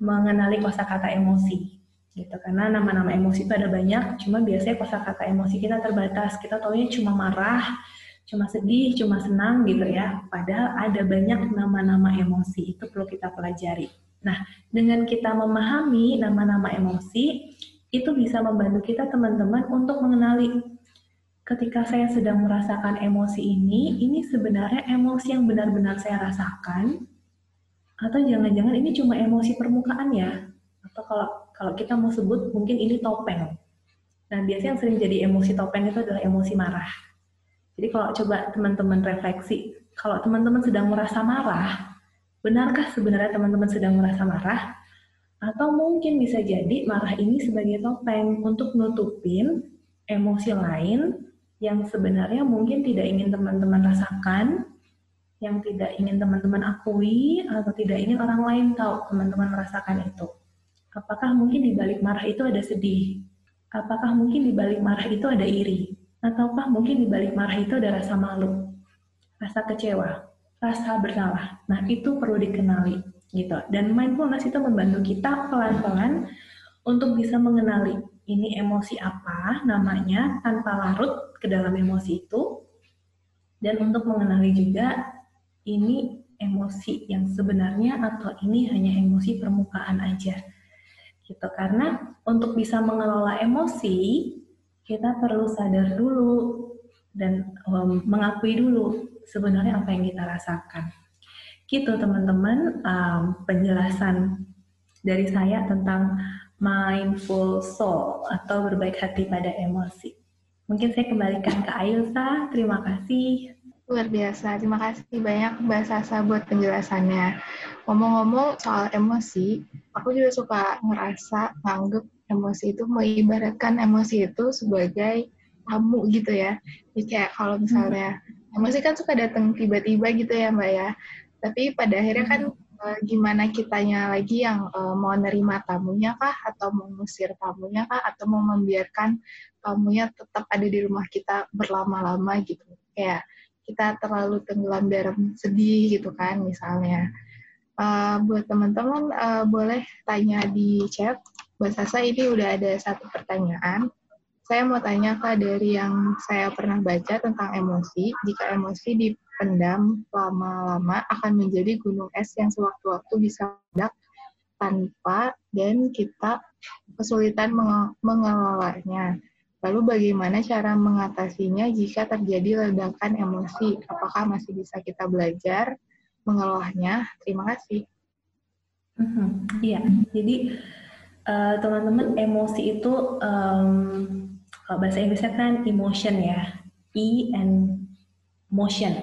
mengenali kosakata emosi gitu. Karena nama-nama emosi itu ada banyak cuma biasanya kosakata emosi kita terbatas. Kita taunya cuma marah cuma sedih cuma senang gitu ya. Padahal ada banyak nama-nama emosi itu perlu kita pelajari. Nah dengan kita memahami nama-nama emosi itu bisa membantu kita teman-teman untuk mengenali ketika saya sedang merasakan emosi ini, ini sebenarnya emosi yang benar-benar saya rasakan, atau jangan-jangan ini cuma emosi permukaan ya, atau kalau kalau kita mau sebut mungkin ini topeng. Nah biasanya yang sering jadi emosi topeng itu adalah emosi marah. Jadi kalau coba teman-teman refleksi, kalau teman-teman sedang merasa marah, benarkah sebenarnya teman-teman sedang merasa marah? Atau mungkin bisa jadi marah ini sebagai topeng untuk nutupin emosi lain yang sebenarnya mungkin tidak ingin teman-teman rasakan, yang tidak ingin teman-teman akui, atau tidak ingin orang lain tahu teman-teman merasakan itu. Apakah mungkin di balik marah itu ada sedih? Apakah mungkin di balik marah itu ada iri? Ataukah mungkin di balik marah itu ada rasa malu, rasa kecewa, rasa bersalah? Nah, itu perlu dikenali gitu. Dan mindfulness itu membantu kita pelan-pelan untuk bisa mengenali ini emosi apa namanya tanpa larut ke dalam emosi itu. Dan untuk mengenali juga ini emosi yang sebenarnya atau ini hanya emosi permukaan aja. Gitu karena untuk bisa mengelola emosi kita perlu sadar dulu dan um, mengakui dulu sebenarnya apa yang kita rasakan gitu teman-teman um, penjelasan dari saya tentang mindful soul atau berbaik hati pada emosi. Mungkin saya kembalikan ke Ailsa. Terima kasih. Luar biasa. Terima kasih banyak Mbak Sasa buat penjelasannya. Ngomong-ngomong soal emosi, aku juga suka ngerasa nganggep emosi itu mengibaratkan emosi itu sebagai tamu gitu ya. Jadi kayak kalau misalnya hmm. emosi kan suka datang tiba-tiba gitu ya Mbak ya. Tapi pada akhirnya kan uh, gimana kitanya lagi yang uh, mau nerima tamunya kah atau mau mengusir tamunya kah atau mau membiarkan tamunya tetap ada di rumah kita berlama-lama gitu kayak kita terlalu tenggelam dalam sedih gitu kan misalnya. Uh, buat teman-teman uh, boleh tanya di chat. Mbak Sasa ini udah ada satu pertanyaan. Saya mau tanya Kak dari yang saya pernah baca tentang emosi. Jika emosi dipendam lama-lama akan menjadi gunung es yang sewaktu-waktu bisa meledak tanpa dan kita kesulitan mengelolanya. Lalu bagaimana cara mengatasinya jika terjadi ledakan emosi? Apakah masih bisa kita belajar mengelolanya. Terima kasih. Mm-hmm. Iya, jadi uh, teman-teman emosi itu um, kalau bahasa Inggrisnya kan emotion ya, e and motion,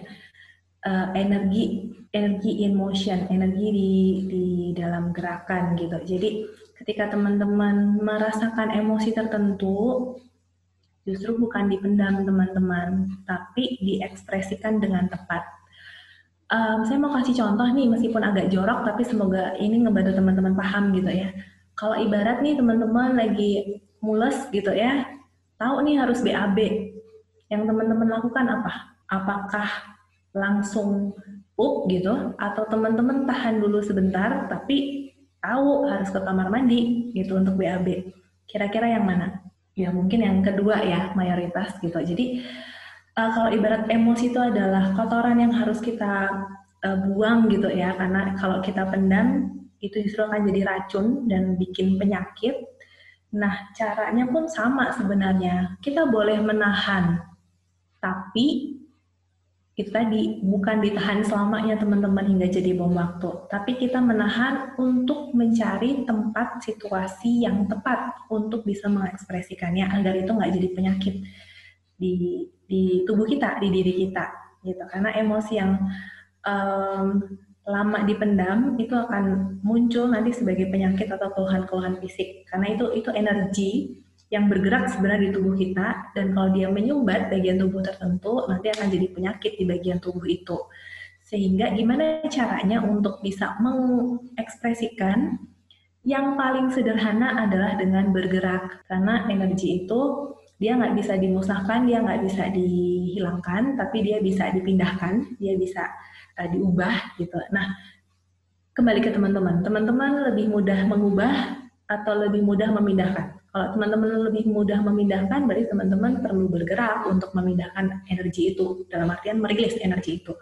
uh, energi energi in motion, energi di di dalam gerakan gitu. Jadi ketika teman-teman merasakan emosi tertentu, justru bukan dipendam teman-teman, tapi diekspresikan dengan tepat um, saya mau kasih contoh nih meskipun agak jorok tapi semoga ini ngebantu teman-teman paham gitu ya. Kalau ibarat nih teman-teman lagi mules gitu ya, tahu nih harus BAB. Yang teman-teman lakukan apa? Apakah langsung up gitu atau teman-teman tahan dulu sebentar tapi tahu harus ke kamar mandi gitu untuk BAB. Kira-kira yang mana? Ya mungkin yang kedua ya mayoritas gitu. Jadi uh, kalau ibarat emosi itu adalah kotoran yang harus kita uh, buang gitu ya karena kalau kita pendam itu justru akan jadi racun dan bikin penyakit. Nah, caranya pun sama sebenarnya. Kita boleh menahan, tapi kita di, bukan ditahan selamanya teman-teman hingga jadi bom waktu, tapi kita menahan untuk mencari tempat situasi yang tepat untuk bisa mengekspresikannya agar itu nggak jadi penyakit di di tubuh kita, di diri kita, gitu. Karena emosi yang um, lama dipendam itu akan muncul nanti sebagai penyakit atau keluhan-keluhan fisik. Karena itu itu energi yang bergerak sebenarnya di tubuh kita dan kalau dia menyumbat bagian tubuh tertentu nanti akan jadi penyakit di bagian tubuh itu. Sehingga gimana caranya untuk bisa mengekspresikan yang paling sederhana adalah dengan bergerak karena energi itu dia nggak bisa dimusnahkan, dia nggak bisa dihilangkan, tapi dia bisa dipindahkan, dia bisa uh, diubah gitu. Nah, kembali ke teman-teman, teman-teman lebih mudah mengubah atau lebih mudah memindahkan. Kalau teman-teman lebih mudah memindahkan, berarti teman-teman perlu bergerak untuk memindahkan energi itu, dalam artian merilis energi itu.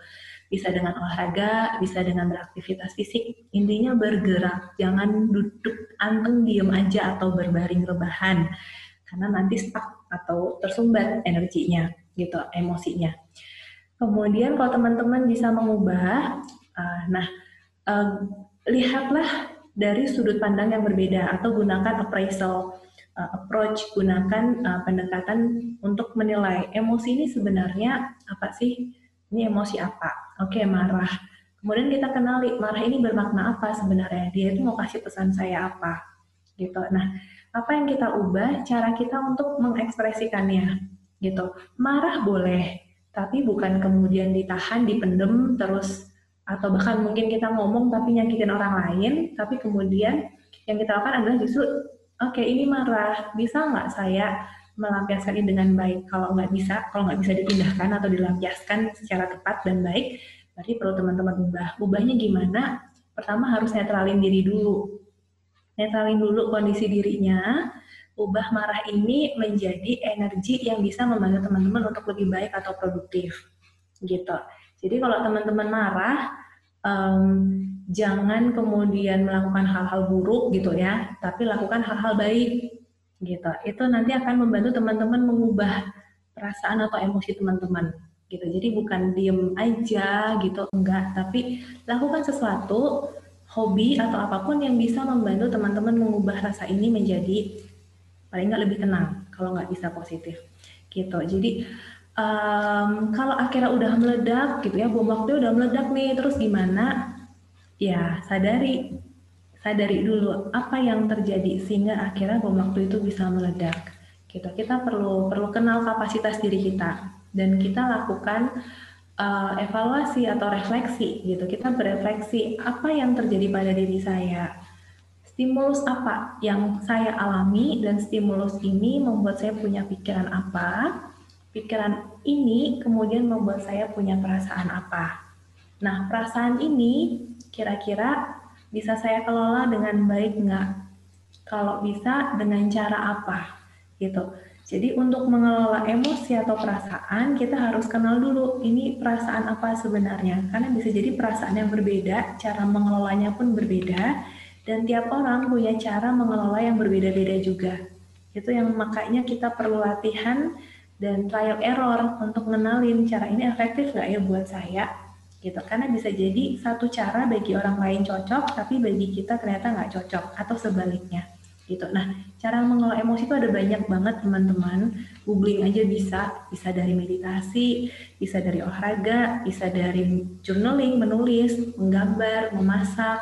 Bisa dengan olahraga, bisa dengan beraktivitas fisik. Intinya bergerak, jangan duduk anteng diem aja atau berbaring rebahan. Karena nanti stuck atau tersumbat energinya gitu emosinya. Kemudian kalau teman-teman bisa mengubah uh, nah uh, lihatlah dari sudut pandang yang berbeda atau gunakan appraisal uh, approach gunakan uh, pendekatan untuk menilai emosi ini sebenarnya apa sih? Ini emosi apa? Oke okay, marah. Kemudian kita kenali marah ini bermakna apa sebenarnya? Dia itu mau kasih pesan saya apa? Gitu. Nah apa yang kita ubah? Cara kita untuk mengekspresikannya. Gitu. Marah boleh tapi bukan kemudian ditahan dipendem terus. Atau bahkan mungkin kita ngomong tapi nyakitin orang lain tapi kemudian yang kita lakukan adalah justru oke okay, ini marah. Bisa nggak saya melampiaskan ini dengan baik? Kalau nggak bisa kalau nggak bisa dipindahkan atau dilampiaskan secara tepat dan baik berarti perlu teman-teman ubah. Ubahnya gimana? Pertama harus netralin diri dulu. Netralin dulu kondisi dirinya, ubah marah ini menjadi energi yang bisa membantu teman-teman untuk lebih baik atau produktif, gitu. Jadi kalau teman-teman marah, um, jangan kemudian melakukan hal-hal buruk gitu ya, tapi lakukan hal-hal baik, gitu. Itu nanti akan membantu teman-teman mengubah perasaan atau emosi teman-teman gitu. Jadi bukan diem aja gitu, enggak, tapi lakukan sesuatu hobi atau apa pun yang bisa membantu teman-teman mengubah rasa ini menjadi paling nggak lebih tenang kalau nggak bisa positif gitu jadi um, kalau akhirnya udah meledak gitu ya bom waktu udah meledak nih terus gimana ya sadari sadari dulu apa yang terjadi sehingga akhirnya bom waktu itu bisa meledak gitu kita perlu perlu kenal kapasitas diri kita dan kita lakukan uh, evaluasi atau refleksi gitu. Kita berefleksi apa yang terjadi pada diri saya. Stimulus apa yang saya alami dan stimulus ini membuat saya punya pikiran apa pikiran ini kemudian membuat saya punya perasaan apa. Nah, perasaan ini kira-kira bisa saya kelola dengan baik nggak? Kalau bisa, dengan cara apa? Gitu. Jadi untuk mengelola emosi atau perasaan, kita harus kenal dulu ini perasaan apa sebenarnya. Karena bisa jadi perasaan yang berbeda, cara mengelolanya pun berbeda, dan tiap orang punya cara mengelola yang berbeda-beda juga. Itu yang makanya kita perlu latihan dan trial error untuk mengenalin cara ini efektif nggak ya buat saya gitu karena bisa jadi satu cara bagi orang lain cocok tapi bagi kita ternyata nggak cocok atau sebaliknya gitu. Nah, cara mengelola emosi itu ada banyak banget teman-teman. Googling aja bisa, bisa dari meditasi, bisa dari olahraga, bisa dari journaling, menulis, menggambar, memasak,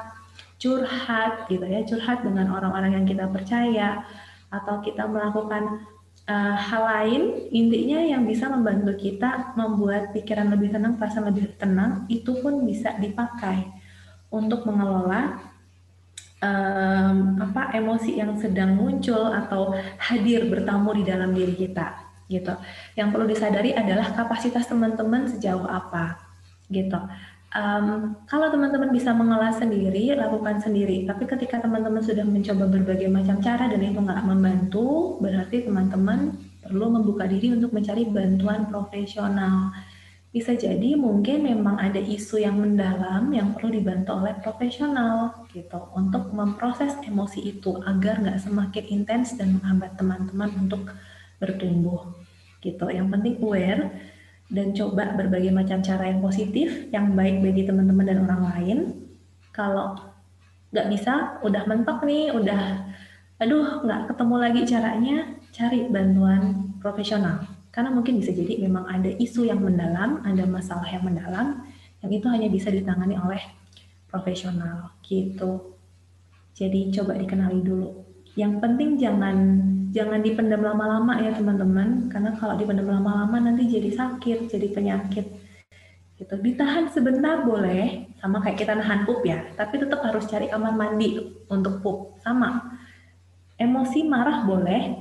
curhat gitu ya, curhat dengan orang-orang yang kita percaya atau kita melakukan uh, hal lain intinya yang bisa membantu kita membuat pikiran lebih tenang, perasaan lebih tenang itu pun bisa dipakai untuk mengelola um, apa emosi yang sedang muncul atau hadir bertamu di dalam diri kita gitu. Yang perlu disadari adalah kapasitas teman-teman sejauh apa gitu. Um, kalau teman-teman bisa mengolah sendiri, lakukan sendiri. Tapi ketika teman-teman sudah mencoba berbagai macam cara dan itu nggak membantu, berarti teman-teman perlu membuka diri untuk mencari bantuan profesional bisa jadi mungkin memang ada isu yang mendalam yang perlu dibantu oleh profesional gitu untuk memproses emosi itu agar nggak semakin intens dan menghambat teman-teman untuk bertumbuh gitu. Yang penting aware dan coba berbagai macam cara yang positif yang baik bagi teman-teman dan orang lain. Kalau nggak bisa, udah mentok nih, udah aduh nggak ketemu lagi caranya, cari bantuan profesional karena mungkin bisa jadi memang ada isu yang mendalam, ada masalah yang mendalam, yang itu hanya bisa ditangani oleh profesional gitu. Jadi coba dikenali dulu. Yang penting jangan jangan dipendam lama-lama ya teman-teman, karena kalau dipendam lama-lama nanti jadi sakit, jadi penyakit. Gitu. Ditahan sebentar boleh, sama kayak kita nahan pup ya, tapi tetap harus cari kamar mandi untuk pup. Sama. Emosi marah boleh,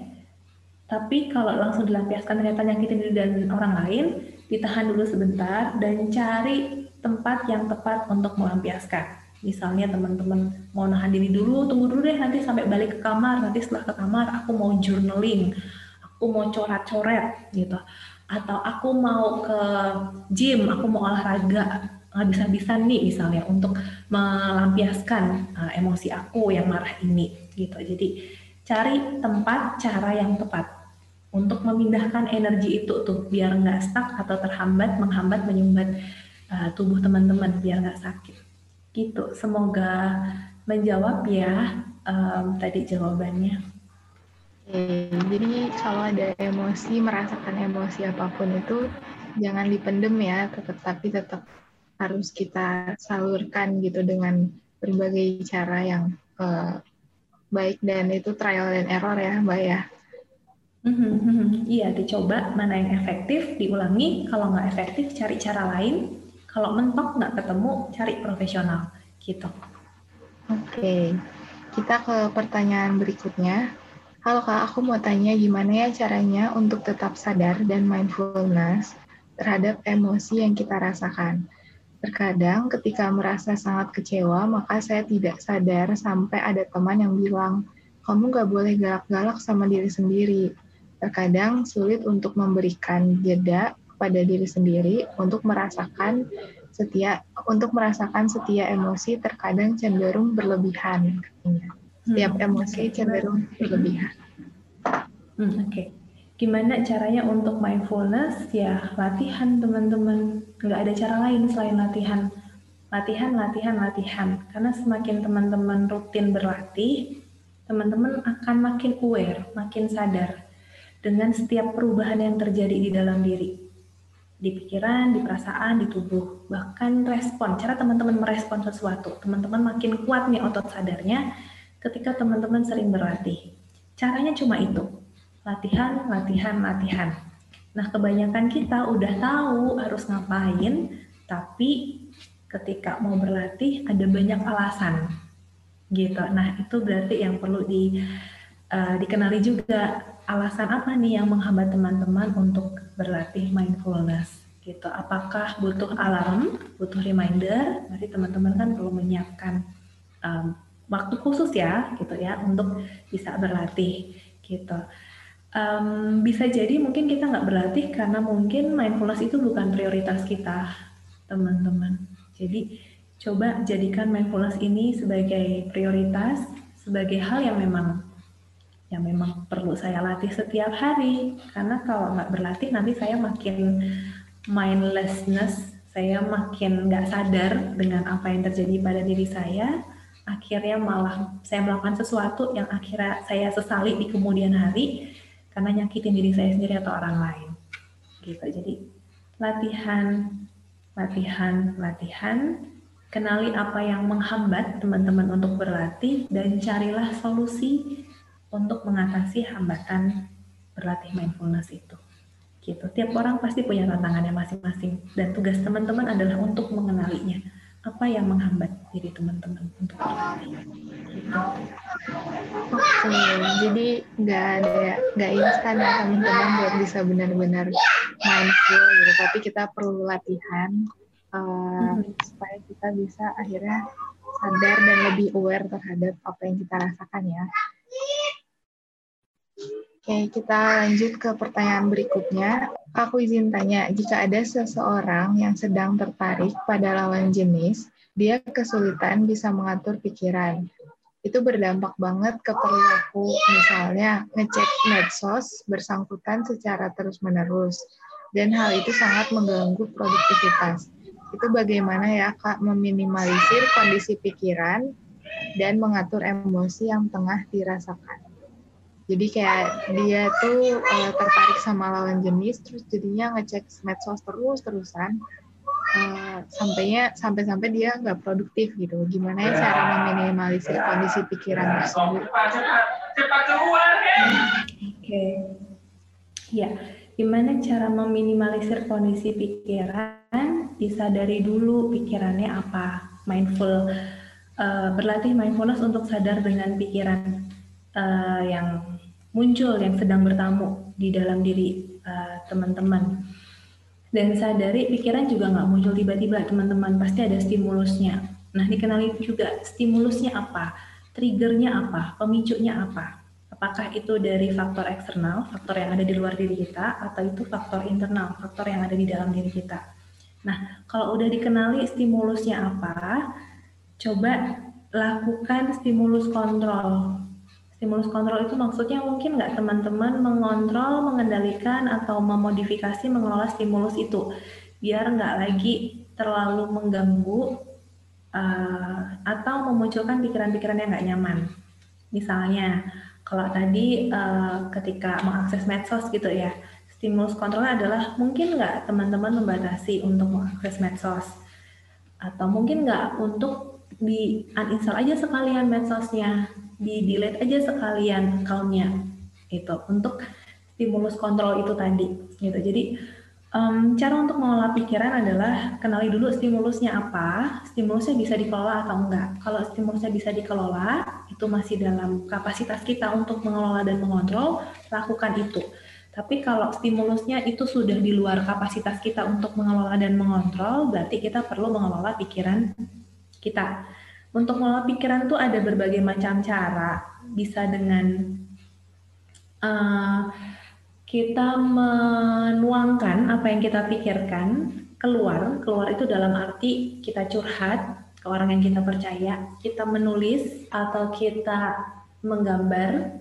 tapi kalau langsung dilampiaskan ternyata nyakitin diri dan orang lain, ditahan dulu sebentar dan cari tempat yang tepat untuk melampiaskan. Misalnya teman-teman mau nahan diri dulu, tunggu dulu deh nanti sampai balik ke kamar, nanti setelah ke kamar aku mau journaling, aku mau coret-coret gitu. Atau aku mau ke gym, aku mau olahraga, habis-habisan nih misalnya untuk melampiaskan uh, emosi aku yang marah ini gitu. Jadi cari tempat cara yang tepat untuk memindahkan energi itu tuh biar nggak stuck atau terhambat, menghambat, menyumbat uh, tubuh teman-teman biar nggak sakit. Gitu. Semoga menjawab ya um, tadi jawabannya. Oke, jadi kalau ada emosi, merasakan emosi apa pun itu jangan dipendem ya, tetap tapi tetap harus kita salurkan gitu dengan berbagai cara yang uh, baik dan itu trial and error ya, Mbak ya. Mm-hmm. Iya, dicoba mana yang efektif, diulangi. Kalau nggak efektif, cari cara lain. Kalau mentok nggak ketemu, cari profesional. Gitu. Oke, kita ke pertanyaan berikutnya. Halo Kak, aku mau tanya gimana ya caranya untuk tetap sadar dan mindfulness terhadap emosi yang kita rasakan. Terkadang ketika merasa sangat kecewa, maka saya tidak sadar sampai ada teman yang bilang, kamu nggak boleh galak-galak sama diri sendiri terkadang sulit untuk memberikan jeda pada diri sendiri untuk merasakan setia untuk merasakan setia emosi terkadang cenderung berlebihan Setiap hmm. emosi cenderung berlebihan. Hmm, Oke. Okay. Gimana caranya untuk mindfulness? Ya latihan teman-teman. Nggak ada cara lain selain latihan. Latihan, latihan, latihan. Karena semakin teman-teman rutin berlatih, teman-teman akan makin aware, makin sadar dengan setiap perubahan yang terjadi di dalam diri. Di pikiran, di perasaan, di tubuh. Bahkan respon, cara teman-teman merespon sesuatu. Teman-teman makin kuat nih otot sadarnya ketika teman-teman sering berlatih. Caranya cuma itu. Latihan, latihan, latihan. Nah, kebanyakan kita udah tahu harus ngapain, tapi ketika mau berlatih ada banyak alasan. Gitu. Nah, itu berarti yang perlu di uh, dikenali juga alasan apa nih yang menghambat teman-teman untuk berlatih mindfulness gitu. Apakah butuh alarm, butuh reminder? Berarti teman-teman kan perlu menyiapkan um, waktu khusus ya, gitu ya, untuk bisa berlatih gitu. Um, bisa jadi mungkin kita nggak berlatih karena mungkin mindfulness itu bukan prioritas kita, teman-teman. Jadi coba jadikan mindfulness ini sebagai prioritas, sebagai hal yang memang yang memang perlu saya latih setiap hari. Karena kalau nggak berlatih nanti saya makin mindlessness saya makin nggak sadar dengan apa yang terjadi pada diri saya. Akhirnya malah saya melakukan sesuatu yang akhirnya saya sesali di kemudian hari karena nyakitin diri saya sendiri atau orang lain. Gitu. Jadi latihan latihan latihan. Kenali apa yang menghambat teman-teman untuk berlatih dan carilah solusi untuk mengatasi hambatan berlatih mindfulness itu. Gitu. Tiap orang pasti punya tantangannya masing-masing dan tugas teman-teman adalah untuk mengenalinya. Apa yang menghambat diri teman-teman untuk berlatih? Gitu. Oke, jadi nggak ada nggak instan ya teman-teman buat bisa benar-benar mindful gitu. Tapi kita perlu latihan uh, hmm. supaya kita bisa akhirnya sadar dan lebih aware terhadap apa yang kita rasakan ya. Oke, kita lanjut ke pertanyaan berikutnya. Aku izin tanya, jika ada seseorang yang sedang tertarik pada lawan jenis, dia kesulitan bisa mengatur pikiran. Itu berdampak banget ke perilaku, misalnya ngecek medsos bersangkutan secara terus-menerus. Dan hal itu sangat mengganggu produktivitas. Itu bagaimana ya Kak meminimalisir kondisi pikiran dan mengatur emosi yang tengah dirasakan? Jadi kayak dia tuh uh, tertarik sama lawan jenis terus jadinya ngecek medsos terus terusan uh, sampainya sampai-sampai dia nggak produktif gitu. Gimana ya cara meminimalisir kondisi pikiran tersebut? Oke. Ya gimana cara meminimalisir kondisi pikiran? Disadari dulu pikirannya apa? Mindful uh, berlatih mindfulness untuk sadar dengan pikiran uh, yang muncul yang sedang bertamu di dalam diri eh, teman-teman. Uh, Dan sadari pikiran juga nggak muncul tiba-tiba teman-teman, pasti ada stimulusnya. Nah dikenali juga stimulusnya apa, triggernya apa, pemicunya apa. Apakah itu dari faktor eksternal, faktor yang ada di luar diri kita, atau itu faktor internal, faktor yang ada di dalam diri kita. Nah, kalau udah dikenali stimulusnya apa, coba lakukan stimulus kontrol Stimulus kontrol itu maksudnya mungkin nggak teman-teman mengontrol, mengendalikan, atau memodifikasi mengelola stimulus itu. Biar nggak lagi terlalu mengganggu uh, atau memunculkan pikiran-pikiran yang nggak nyaman. Misalnya, kalau tadi uh, ketika mengakses medsos gitu ya, stimulus kontrolnya adalah mungkin nggak teman-teman membatasi untuk mengakses medsos. Atau mungkin nggak untuk di uninstall aja sekalian medsosnya di delete aja sekalian accountnya itu untuk stimulus kontrol itu tadi gitu. Jadi um, cara untuk mengolah pikiran adalah kenali dulu stimulusnya apa stimulusnya bisa dikelola atau enggak. Kalau stimulusnya bisa dikelola itu masih dalam kapasitas kita untuk mengelola dan mengontrol lakukan itu. Tapi kalau stimulusnya itu sudah di luar kapasitas kita untuk mengelola dan mengontrol berarti kita perlu mengelola pikiran kita untuk mengelola pikiran tuh ada berbagai macam cara. Bisa dengan uh, kita menuangkan apa yang kita pikirkan keluar. Keluar itu dalam arti kita curhat ke orang yang kita percaya, kita menulis atau kita menggambar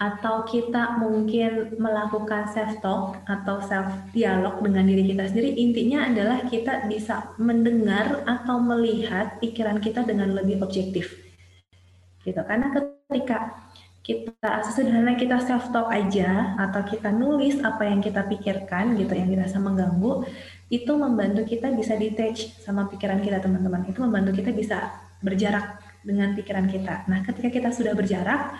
atau kita mungkin melakukan self talk atau self dialog dengan diri kita sendiri intinya adalah kita bisa mendengar atau melihat pikiran kita dengan lebih objektif. Gitu. Karena ketika kita sesederhana kita self talk aja atau kita nulis apa yang kita pikirkan gitu yang dirasa mengganggu itu membantu kita bisa detach sama pikiran kita teman-teman. Itu membantu kita bisa berjarak dengan pikiran kita. Nah ketika kita sudah berjarak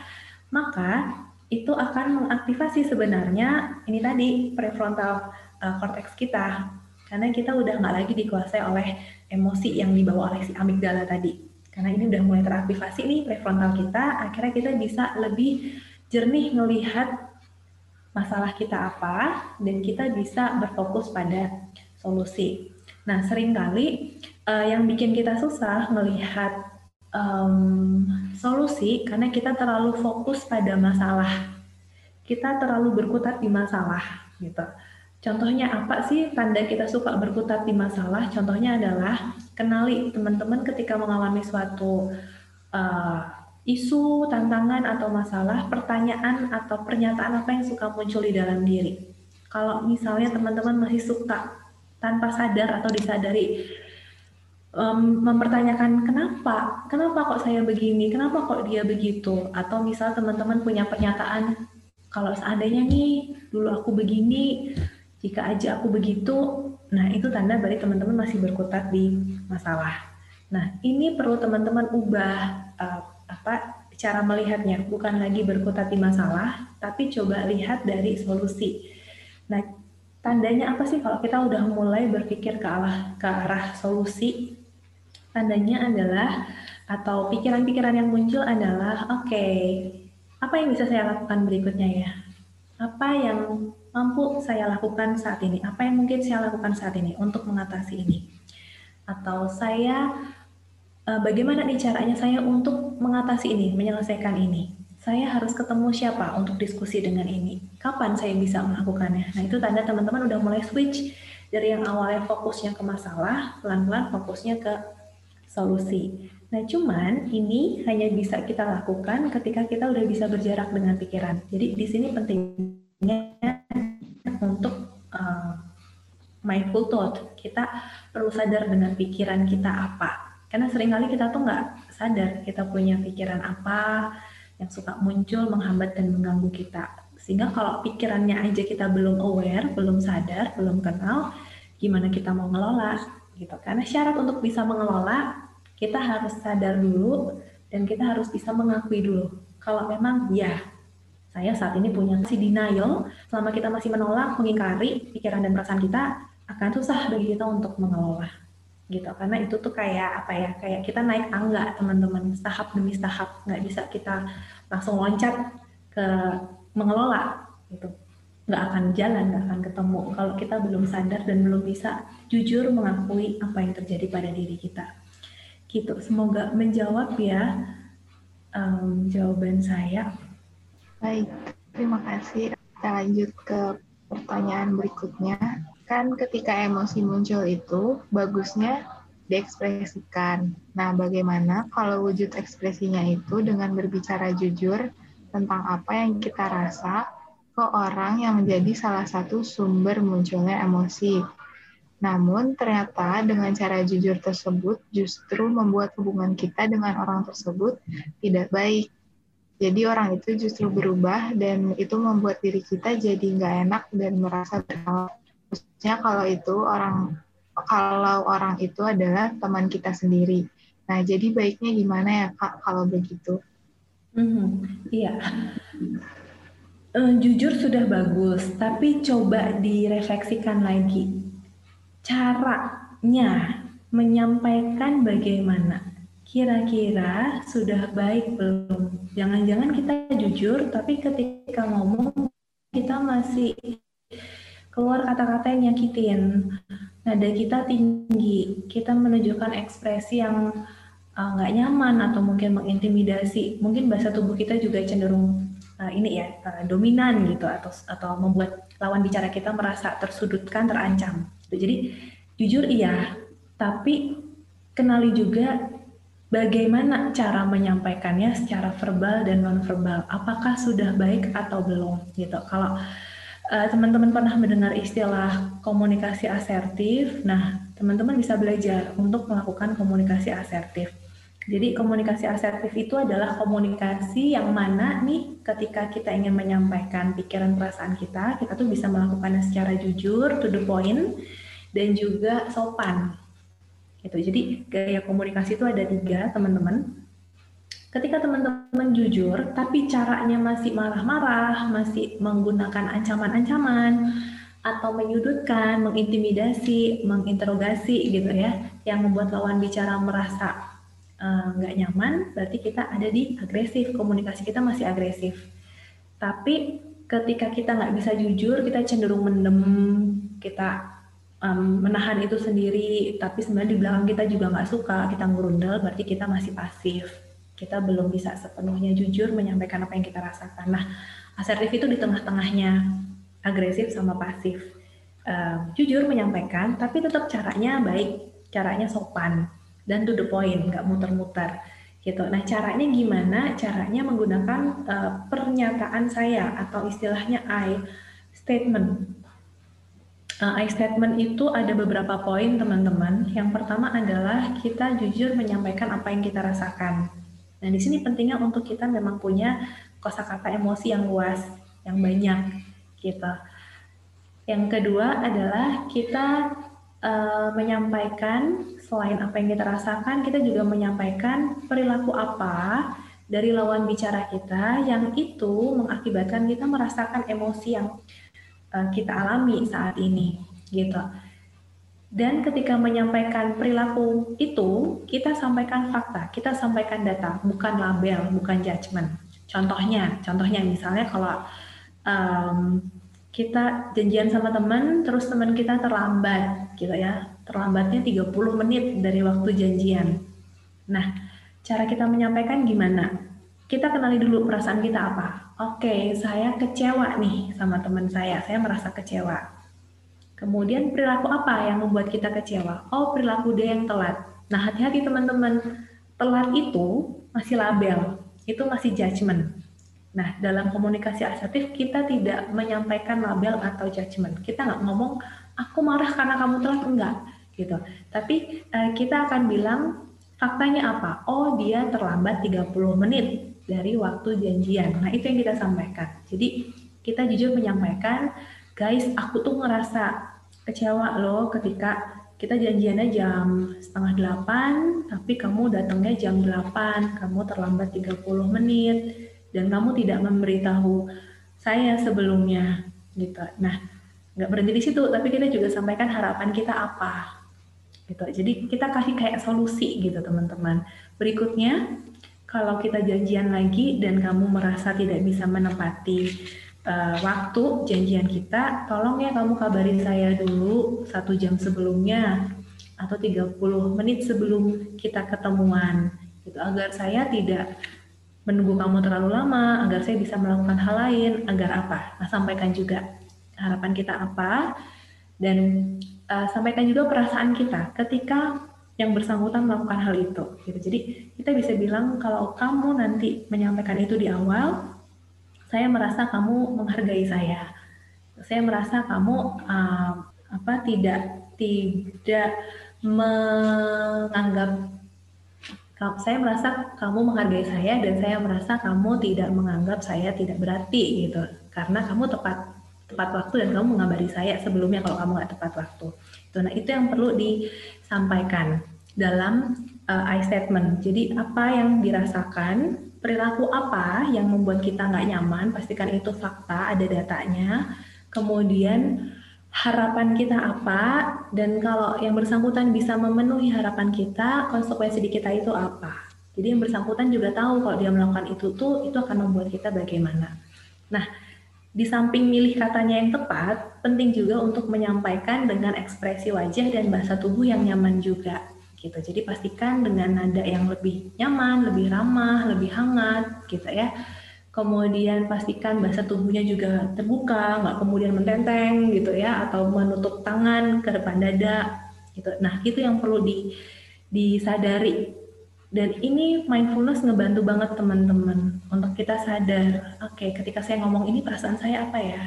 maka itu akan mengaktifasi sebenarnya ini tadi prefrontal uh, cortex kita karena kita udah nggak lagi dikuasai oleh emosi yang dibawa oleh si amigdala tadi karena ini udah mulai teraktivasi nih prefrontal kita akhirnya kita bisa lebih jernih melihat masalah kita apa dan kita bisa berfokus pada solusi. Nah, sering kali uh, yang bikin kita susah melihat um, solusi karena kita terlalu fokus pada masalah. Kita terlalu berkutat di masalah gitu. Contohnya apa sih tanda kita suka berkutat di masalah? Contohnya adalah kenali teman-teman ketika mengalami suatu uh, isu, tantangan atau masalah, pertanyaan atau pernyataan apa yang suka muncul di dalam diri. Kalau misalnya teman-teman masih suka tanpa sadar atau disadari um, mempertanyakan kenapa, kenapa kok saya begini, kenapa kok dia begitu, atau misal teman-teman punya pernyataan kalau seandainya nih dulu aku begini, jika aja aku begitu, nah itu tanda berarti teman-teman masih berkutat di masalah. Nah, ini perlu teman-teman ubah uh, apa cara melihatnya, bukan lagi berkutat di masalah, tapi coba lihat dari solusi. Nah, tandanya apa sih kalau kita udah mulai berpikir ke arah ke arah solusi? Tandanya adalah atau pikiran-pikiran yang muncul adalah, oke, okay, apa yang bisa saya lakukan berikutnya ya? Apa yang mampu saya lakukan saat ini? Apa yang mungkin saya lakukan saat ini untuk mengatasi ini? Atau saya eh, bagaimana nih caranya saya untuk mengatasi ini, menyelesaikan ini? Saya harus ketemu siapa untuk diskusi dengan ini? Kapan saya bisa melakukannya? Nah, itu tanda teman-teman udah mulai switch dari yang awalnya fokusnya ke masalah, pelan-pelan fokusnya ke solusi. Nah, cuman ini hanya bisa kita lakukan ketika kita udah bisa berjarak dengan pikiran. Jadi di sini pentingnya untuk uh, mindful thought. Kita perlu sadar dengan pikiran kita apa. Karena sering kali kita tuh nggak sadar kita punya pikiran apa yang suka muncul menghambat dan mengganggu kita. Sehingga kalau pikirannya aja kita belum aware, belum sadar, belum kenal, gimana kita mau ngelola gitu. Karena syarat untuk bisa mengelola, kita harus sadar dulu dan kita harus bisa mengakui dulu. Kalau memang ya saya saat ini punya si denial, selama kita masih menolak, mengingkari pikiran dan perasaan kita, akan susah bagi kita untuk mengelola gitu karena itu tuh kayak apa ya kayak kita naik tangga teman-teman tahap demi tahap nggak bisa kita langsung loncat ke mengelola gitu nggak akan jalan nggak akan ketemu kalau kita belum sadar dan belum bisa jujur mengakui apa yang terjadi pada diri kita gitu semoga menjawab ya um, jawaban saya Baik, terima kasih. Kita lanjut ke pertanyaan berikutnya. Kan ketika emosi muncul itu, bagusnya diekspresikan. Nah, bagaimana kalau wujud ekspresinya itu dengan berbicara jujur tentang apa yang kita rasa ke orang yang menjadi salah satu sumber munculnya emosi. Namun, ternyata dengan cara jujur tersebut justru membuat hubungan kita dengan orang tersebut tidak baik jadi orang itu justru berubah dan itu membuat diri kita jadi nggak enak dan merasa bersalah. Khususnya kalau itu orang kalau orang itu adalah teman kita sendiri. Nah, jadi baiknya gimana ya kak kalau begitu? Mm-hmm. Iya. Uh, jujur sudah bagus, tapi coba direfleksikan lagi. Caranya menyampaikan bagaimana? kira-kira sudah baik belum? Jangan-jangan kita jujur, tapi ketika ngomong kita masih keluar kata-kata yang nyakitin. Nada kita tinggi, kita menunjukkan ekspresi yang uh, nggak uh, nyaman atau mungkin mengintimidasi. Mungkin bahasa tubuh kita juga cenderung uh, ini ya uh, dominan gitu atau atau membuat lawan bicara kita merasa tersudutkan, terancam. Jadi jujur iya, tapi kenali juga bagaimana cara menyampaikannya secara verbal dan nonverbal. Apakah sudah baik atau belum gitu. Kalau uh, teman-teman pernah mendengar istilah komunikasi asertif, nah teman-teman bisa belajar untuk melakukan komunikasi asertif. Jadi komunikasi asertif itu adalah komunikasi yang mana nih ketika kita ingin menyampaikan pikiran perasaan kita, kita tuh bisa melakukannya secara jujur, to the point, dan juga sopan Gitu. Jadi gaya komunikasi itu ada tiga, teman-teman. Ketika teman-teman jujur, tapi caranya masih marah-marah, masih menggunakan ancaman-ancaman, atau menyudutkan, mengintimidasi, menginterogasi gitu ya, yang membuat lawan bicara merasa nggak uh, nyaman, berarti kita ada di agresif, komunikasi kita masih agresif. Tapi ketika kita nggak bisa jujur, kita cenderung mendem, kita um, menahan itu sendiri, tapi sebenarnya di belakang kita juga nggak suka, kita ngurundel, berarti kita masih pasif. Kita belum bisa sepenuhnya jujur menyampaikan apa yang kita rasakan. Nah, asertif itu di tengah-tengahnya, agresif sama pasif. Um, jujur menyampaikan, tapi tetap caranya baik, caranya sopan, dan to the point, nggak muter-muter gitu. Nah, caranya gimana? Caranya menggunakan uh, pernyataan saya atau istilahnya I statement. Uh, I statement itu ada beberapa poin, teman-teman. Yang pertama adalah kita jujur menyampaikan apa yang kita rasakan. Nah, di sini pentingnya untuk kita memang punya kosakata emosi yang luas, yang banyak gitu. Yang kedua adalah kita uh, menyampaikan selain apa yang kita rasakan, kita juga menyampaikan perilaku apa dari lawan bicara kita yang itu mengakibatkan kita merasakan emosi yang uh, kita alami saat ini, gitu. Dan ketika menyampaikan perilaku itu, kita sampaikan fakta, kita sampaikan data, bukan label, bukan judgement. Contohnya, contohnya misalnya kalau um, kita janjian sama teman, terus teman kita terlambat, gitu ya. Terlambatnya 30 menit dari waktu janjian. Nah, cara kita menyampaikan gimana? Kita kenali dulu perasaan kita apa. Oke, saya kecewa nih sama teman saya, saya merasa kecewa. Kemudian perilaku apa yang membuat kita kecewa? Oh, perilaku dia yang telat. Nah, hati-hati teman-teman. Telat itu masih label, itu masih judgement Nah, dalam komunikasi asertif kita tidak menyampaikan label atau judgement. Kita nggak ngomong aku marah karena kamu telat enggak gitu. Tapi eh, kita akan bilang faktanya apa? Oh, dia terlambat 30 menit dari waktu janjian. Nah, itu yang kita sampaikan. Jadi, kita jujur menyampaikan, guys, aku tuh ngerasa kecewa loh ketika kita janjiannya jam setengah delapan, tapi kamu datangnya jam delapan, kamu terlambat 30 menit dan kamu tidak memberitahu saya sebelumnya gitu. Nah, nggak berhenti di situ, tapi kita juga sampaikan harapan kita apa gitu. Jadi kita kasih kayak solusi gitu teman-teman. Berikutnya, kalau kita janjian lagi dan kamu merasa tidak bisa menepati uh, waktu janjian kita, tolong ya kamu kabarin saya dulu satu jam sebelumnya atau 30 menit sebelum kita ketemuan gitu agar saya tidak menunggu kamu terlalu lama agar saya bisa melakukan hal lain agar apa? Nah sampaikan juga harapan kita apa? Dan uh, sampaikan juga perasaan kita ketika yang bersangkutan melakukan hal itu gitu. Jadi kita bisa bilang kalau kamu nanti menyampaikan itu di awal saya merasa kamu menghargai saya. Saya merasa kamu uh, apa tidak tidak menganggap saya merasa kamu menghargai saya dan saya merasa kamu tidak menganggap saya tidak berarti gitu karena kamu tepat tepat waktu dan kamu mengabari saya sebelumnya kalau kamu nggak tepat waktu. Itu nah itu yang perlu disampaikan dalam uh, I statement. Jadi apa yang dirasakan, perilaku apa yang membuat kita nggak nyaman, pastikan itu fakta, ada datanya. Kemudian harapan kita apa dan kalau yang bersangkutan bisa memenuhi harapan kita, konsekuensi di kita itu apa. Jadi yang bersangkutan juga tahu kalau dia melakukan itu tuh itu akan membuat kita bagaimana. Nah, di samping milih katanya yang tepat, penting juga untuk menyampaikan dengan ekspresi wajah dan bahasa tubuh yang nyaman juga. Gitu. Jadi pastikan dengan nada yang lebih nyaman, lebih ramah, lebih hangat, gitu ya kemudian pastikan bahasa tubuhnya juga terbuka, nggak kemudian mententeng gitu ya, atau menutup tangan ke depan dada gitu. Nah itu yang perlu di, disadari. Dan ini mindfulness ngebantu banget teman-teman untuk kita sadar, oke okay, ketika saya ngomong ini perasaan saya apa ya?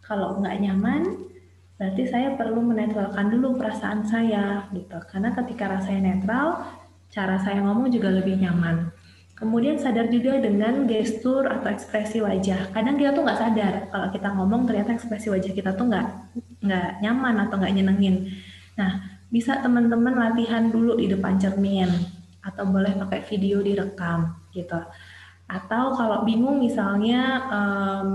Kalau nggak nyaman, berarti saya perlu menetralkan dulu perasaan saya gitu. Karena ketika rasanya netral, cara saya ngomong juga lebih nyaman. Kemudian sadar juga dengan gestur atau ekspresi wajah. Kadang kita tuh nggak sadar kalau kita ngomong ternyata ekspresi wajah kita tuh nggak nggak nyaman atau nggak nyenengin. Nah, bisa teman-teman latihan dulu di depan cermin atau boleh pakai video direkam gitu. Atau kalau bingung misalnya um,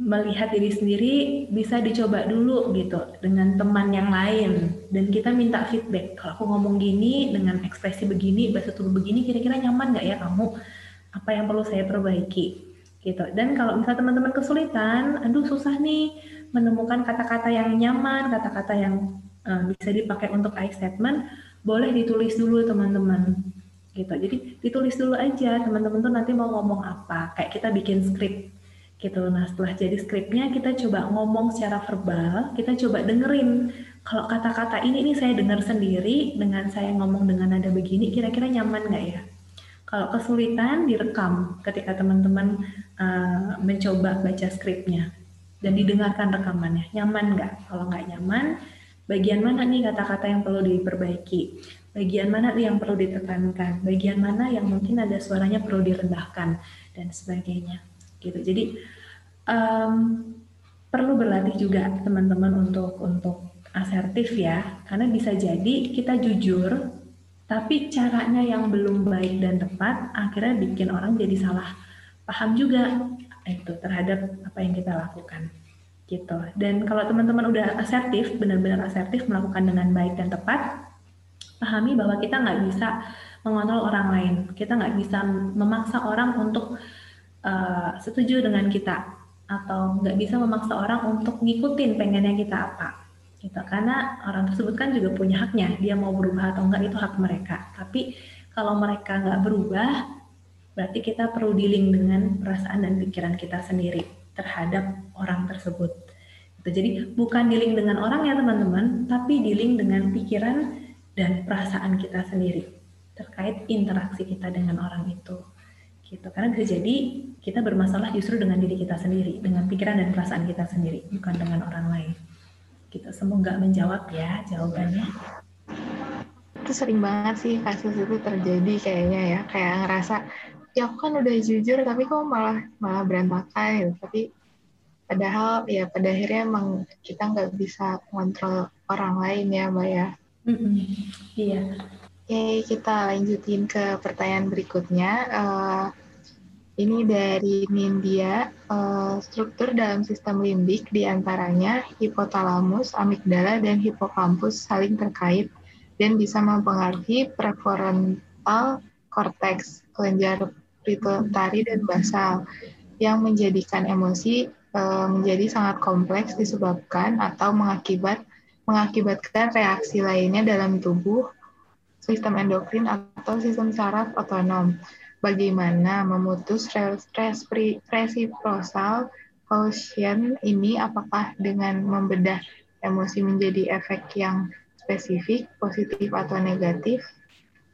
melihat diri sendiri bisa dicoba dulu gitu dengan teman yang lain dan kita minta feedback kalau aku ngomong gini dengan ekspresi begini bahasa tubuh begini kira-kira nyaman nggak ya kamu apa yang perlu saya perbaiki gitu. Dan kalau misalnya teman-teman kesulitan, aduh susah nih menemukan kata-kata yang nyaman, kata-kata yang uh, bisa dipakai untuk I statement, boleh ditulis dulu teman-teman. Gitu. Jadi ditulis dulu aja teman-teman tuh nanti mau ngomong apa. Kayak kita bikin skrip gitu. Nah setelah jadi skripnya kita coba ngomong secara verbal, kita coba dengerin kalau kata-kata ini ini saya dengar sendiri dengan saya ngomong dengan nada begini kira-kira nyaman nggak ya? Kalau kesulitan direkam ketika teman-teman uh, mencoba baca skripnya dan didengarkan rekamannya. Nyaman nggak? Kalau nggak nyaman, bagian mana nih kata-kata yang perlu diperbaiki? Bagian mana yang perlu ditekankan? Bagian mana yang mungkin ada suaranya perlu direndahkan dan sebagainya. Gitu. Jadi um, perlu berlatih juga teman-teman untuk untuk asertif ya, karena bisa jadi kita jujur tapi caranya yang belum baik dan tepat akhirnya bikin orang jadi salah paham juga itu terhadap apa yang kita lakukan gitu. Dan kalau teman-teman udah asertif, benar-benar asertif melakukan dengan baik dan tepat, pahami bahwa kita nggak bisa mengontrol orang lain. Kita nggak bisa memaksa orang untuk uh, setuju dengan kita? Atau nggak bisa memaksa orang untuk ngikutin pengennya kita apa? Gitu karena orang tersebut kan juga punya haknya. Dia mau berubah atau enggak itu hak mereka. Tapi kalau mereka nggak berubah berarti kita perlu dealing dengan perasaan dan pikiran kita sendiri terhadap orang tersebut. Gitu. jadi bukan dealing dengan orang ya teman-teman tapi dealing dengan pikiran dan perasaan kita sendiri terkait interaksi kita dengan orang itu gitu karena bisa jadi kita bermasalah justru dengan diri kita sendiri dengan pikiran dan perasaan kita sendiri bukan dengan orang lain gitu. Semoga menjawab ya jawabannya. Itu sering banget sih kasus itu terjadi kayaknya ya. Kayak ngerasa, ya aku kan udah jujur tapi kok malah malah berantakan gitu. Tapi padahal ya pada akhirnya emang kita nggak bisa kontrol orang lain ya Mbak ya. Mm -hmm. Iya. Oke, kita lanjutin ke pertanyaan berikutnya. Uh, ini dari Nindya, uh, struktur dalam sistem limbik di antaranya hipotalamus, amigdala, dan hipokampus saling terkait dan bisa mempengaruhi prefrontal cortex, kelenjar pituitari, dan basal yang menjadikan emosi uh, menjadi sangat kompleks disebabkan atau mengakibat mengakibatkan reaksi lainnya dalam tubuh, sistem endokrin atau sistem saraf otonom bagaimana memutus reciprocal quotient ini apakah dengan membedah emosi menjadi efek yang spesifik, positif atau negatif,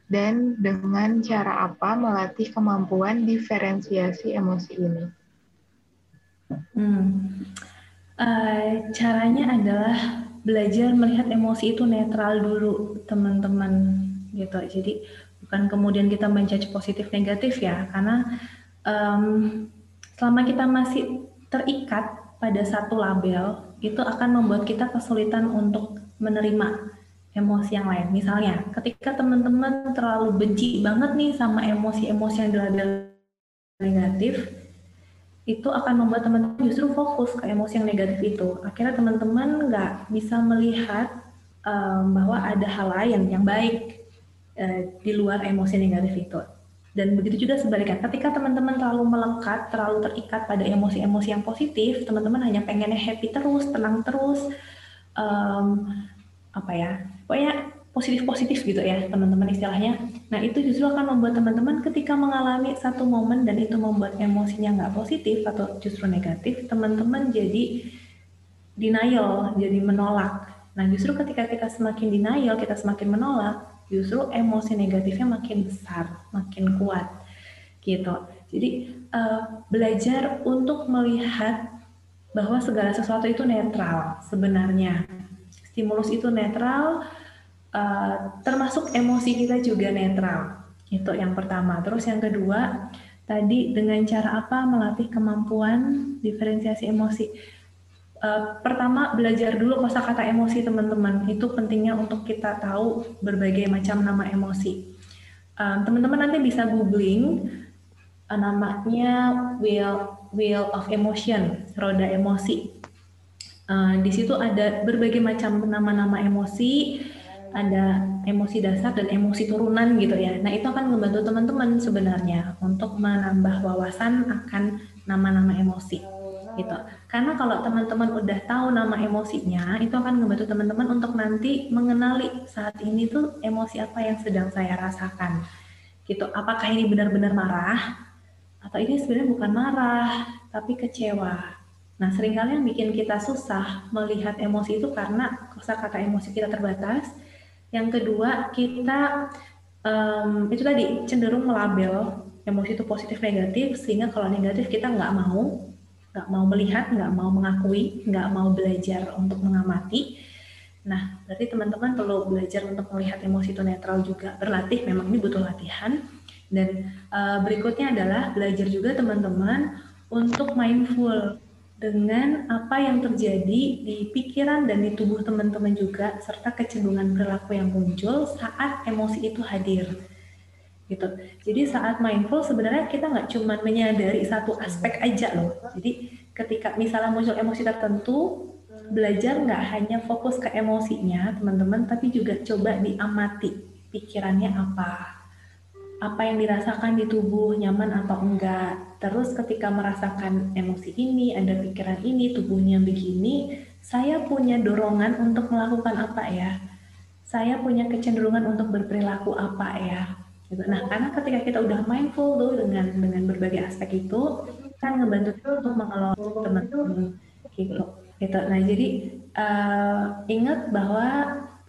dan dengan cara apa melatih kemampuan diferensiasi emosi ini. Hmm. Uh, caranya adalah belajar melihat emosi itu netral dulu, teman-teman gitu. Jadi bukan kemudian kita menjudge positif negatif ya karena um, selama kita masih terikat pada satu label itu akan membuat kita kesulitan untuk menerima emosi yang lain. Misalnya, ketika teman-teman terlalu benci banget nih sama emosi-emosi yang dilabel negatif, itu akan membuat teman-teman justru fokus ke emosi yang negatif itu. Akhirnya teman-teman nggak bisa melihat um, bahwa ada hal lain yang baik Eh, di luar emosi negatif itu. Dan begitu juga sebaliknya, ketika teman-teman terlalu melekat, terlalu terikat pada emosi-emosi yang positif, teman-teman hanya pengennya happy terus, tenang terus, um, apa ya, pokoknya positif-positif gitu ya teman-teman istilahnya. Nah itu justru akan membuat teman-teman ketika mengalami satu momen dan itu membuat emosinya nggak positif atau justru negatif, teman-teman jadi denial, jadi menolak. Nah justru ketika kita semakin denial, kita semakin menolak, justru emosi negatifnya makin besar, makin kuat gitu. Jadi uh, belajar untuk melihat bahwa segala sesuatu itu netral sebenarnya. Stimulus itu netral, uh, termasuk emosi kita juga netral. Itu yang pertama. Terus yang kedua, tadi dengan cara apa melatih kemampuan diferensiasi emosi Uh, pertama belajar dulu kosakata emosi teman-teman. Itu pentingnya untuk kita tahu berbagai macam nama emosi. Teman teman-teman nanti bisa googling uh, namanya wheel wheel of emotion roda emosi. Uh, di situ ada berbagai macam nama-nama emosi. Ada emosi dasar dan emosi turunan gitu ya. Nah, itu akan membantu teman-teman sebenarnya untuk menambah wawasan akan nama-nama emosi gitu. Karena kalau teman-teman udah tahu nama emosinya, itu akan membantu teman-teman untuk nanti mengenali saat ini tuh emosi apa yang sedang saya rasakan. Gitu. Apakah ini benar-benar marah atau ini sebenarnya bukan marah, tapi kecewa. Nah, sering kali yang bikin kita susah melihat emosi itu karena kata emosi kita terbatas, yang kedua, kita um, itu tadi cenderung melabel emosi itu positif negatif, sehingga kalau negatif kita nggak mau, nggak mau melihat, nggak mau mengakui, nggak mau belajar untuk mengamati. Nah, berarti teman-teman perlu belajar untuk melihat emosi itu netral juga. Berlatih, memang ini butuh latihan. Dan uh, berikutnya adalah belajar juga teman-teman untuk mindful dengan apa yang terjadi di pikiran dan di tubuh teman-teman juga serta kecenderungan perilaku yang muncul saat emosi itu hadir gitu. Jadi saat mindful sebenarnya kita nggak cuma menyadari satu aspek aja loh. Jadi ketika misalnya muncul emosi tertentu, belajar nggak hanya fokus ke emosinya teman-teman, tapi juga coba diamati pikirannya apa, apa yang dirasakan di tubuh nyaman atau enggak. Terus ketika merasakan emosi ini, ada pikiran ini, tubuhnya begini, saya punya dorongan untuk melakukan apa ya? Saya punya kecenderungan untuk berperilaku apa ya? Gitu. Nah, karena ketika kita udah mindful tuh dengan dengan berbagai aspek itu, kan ngebantu untuk mengelola teman-teman gitu. gitu. Nah, jadi uh, ingat bahwa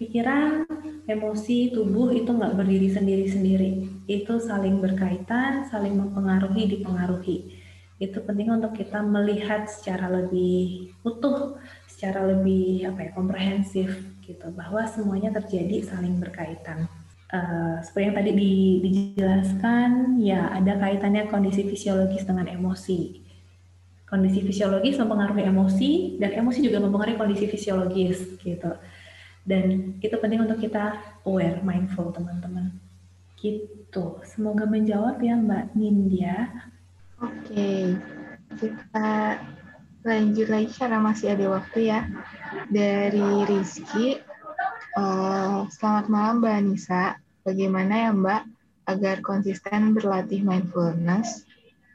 pikiran, emosi, tubuh itu nggak berdiri sendiri-sendiri. Itu saling berkaitan, saling mempengaruhi, dipengaruhi. Itu penting untuk kita melihat secara lebih utuh, secara lebih apa ya komprehensif gitu, bahwa semuanya terjadi saling berkaitan. Uh, seperti yang tadi di, dijelaskan, ya ada kaitannya kondisi fisiologis dengan emosi. Kondisi fisiologis mempengaruhi emosi dan emosi juga mempengaruhi kondisi fisiologis gitu dan itu penting untuk kita aware, mindful teman-teman. Gitu. Semoga menjawab ya Mbak Nindya. Oke, kita lanjut lagi karena masih ada waktu ya. Dari Rizky, uh, selamat malam Mbak Anissa. Bagaimana ya Mbak agar konsisten berlatih mindfulness?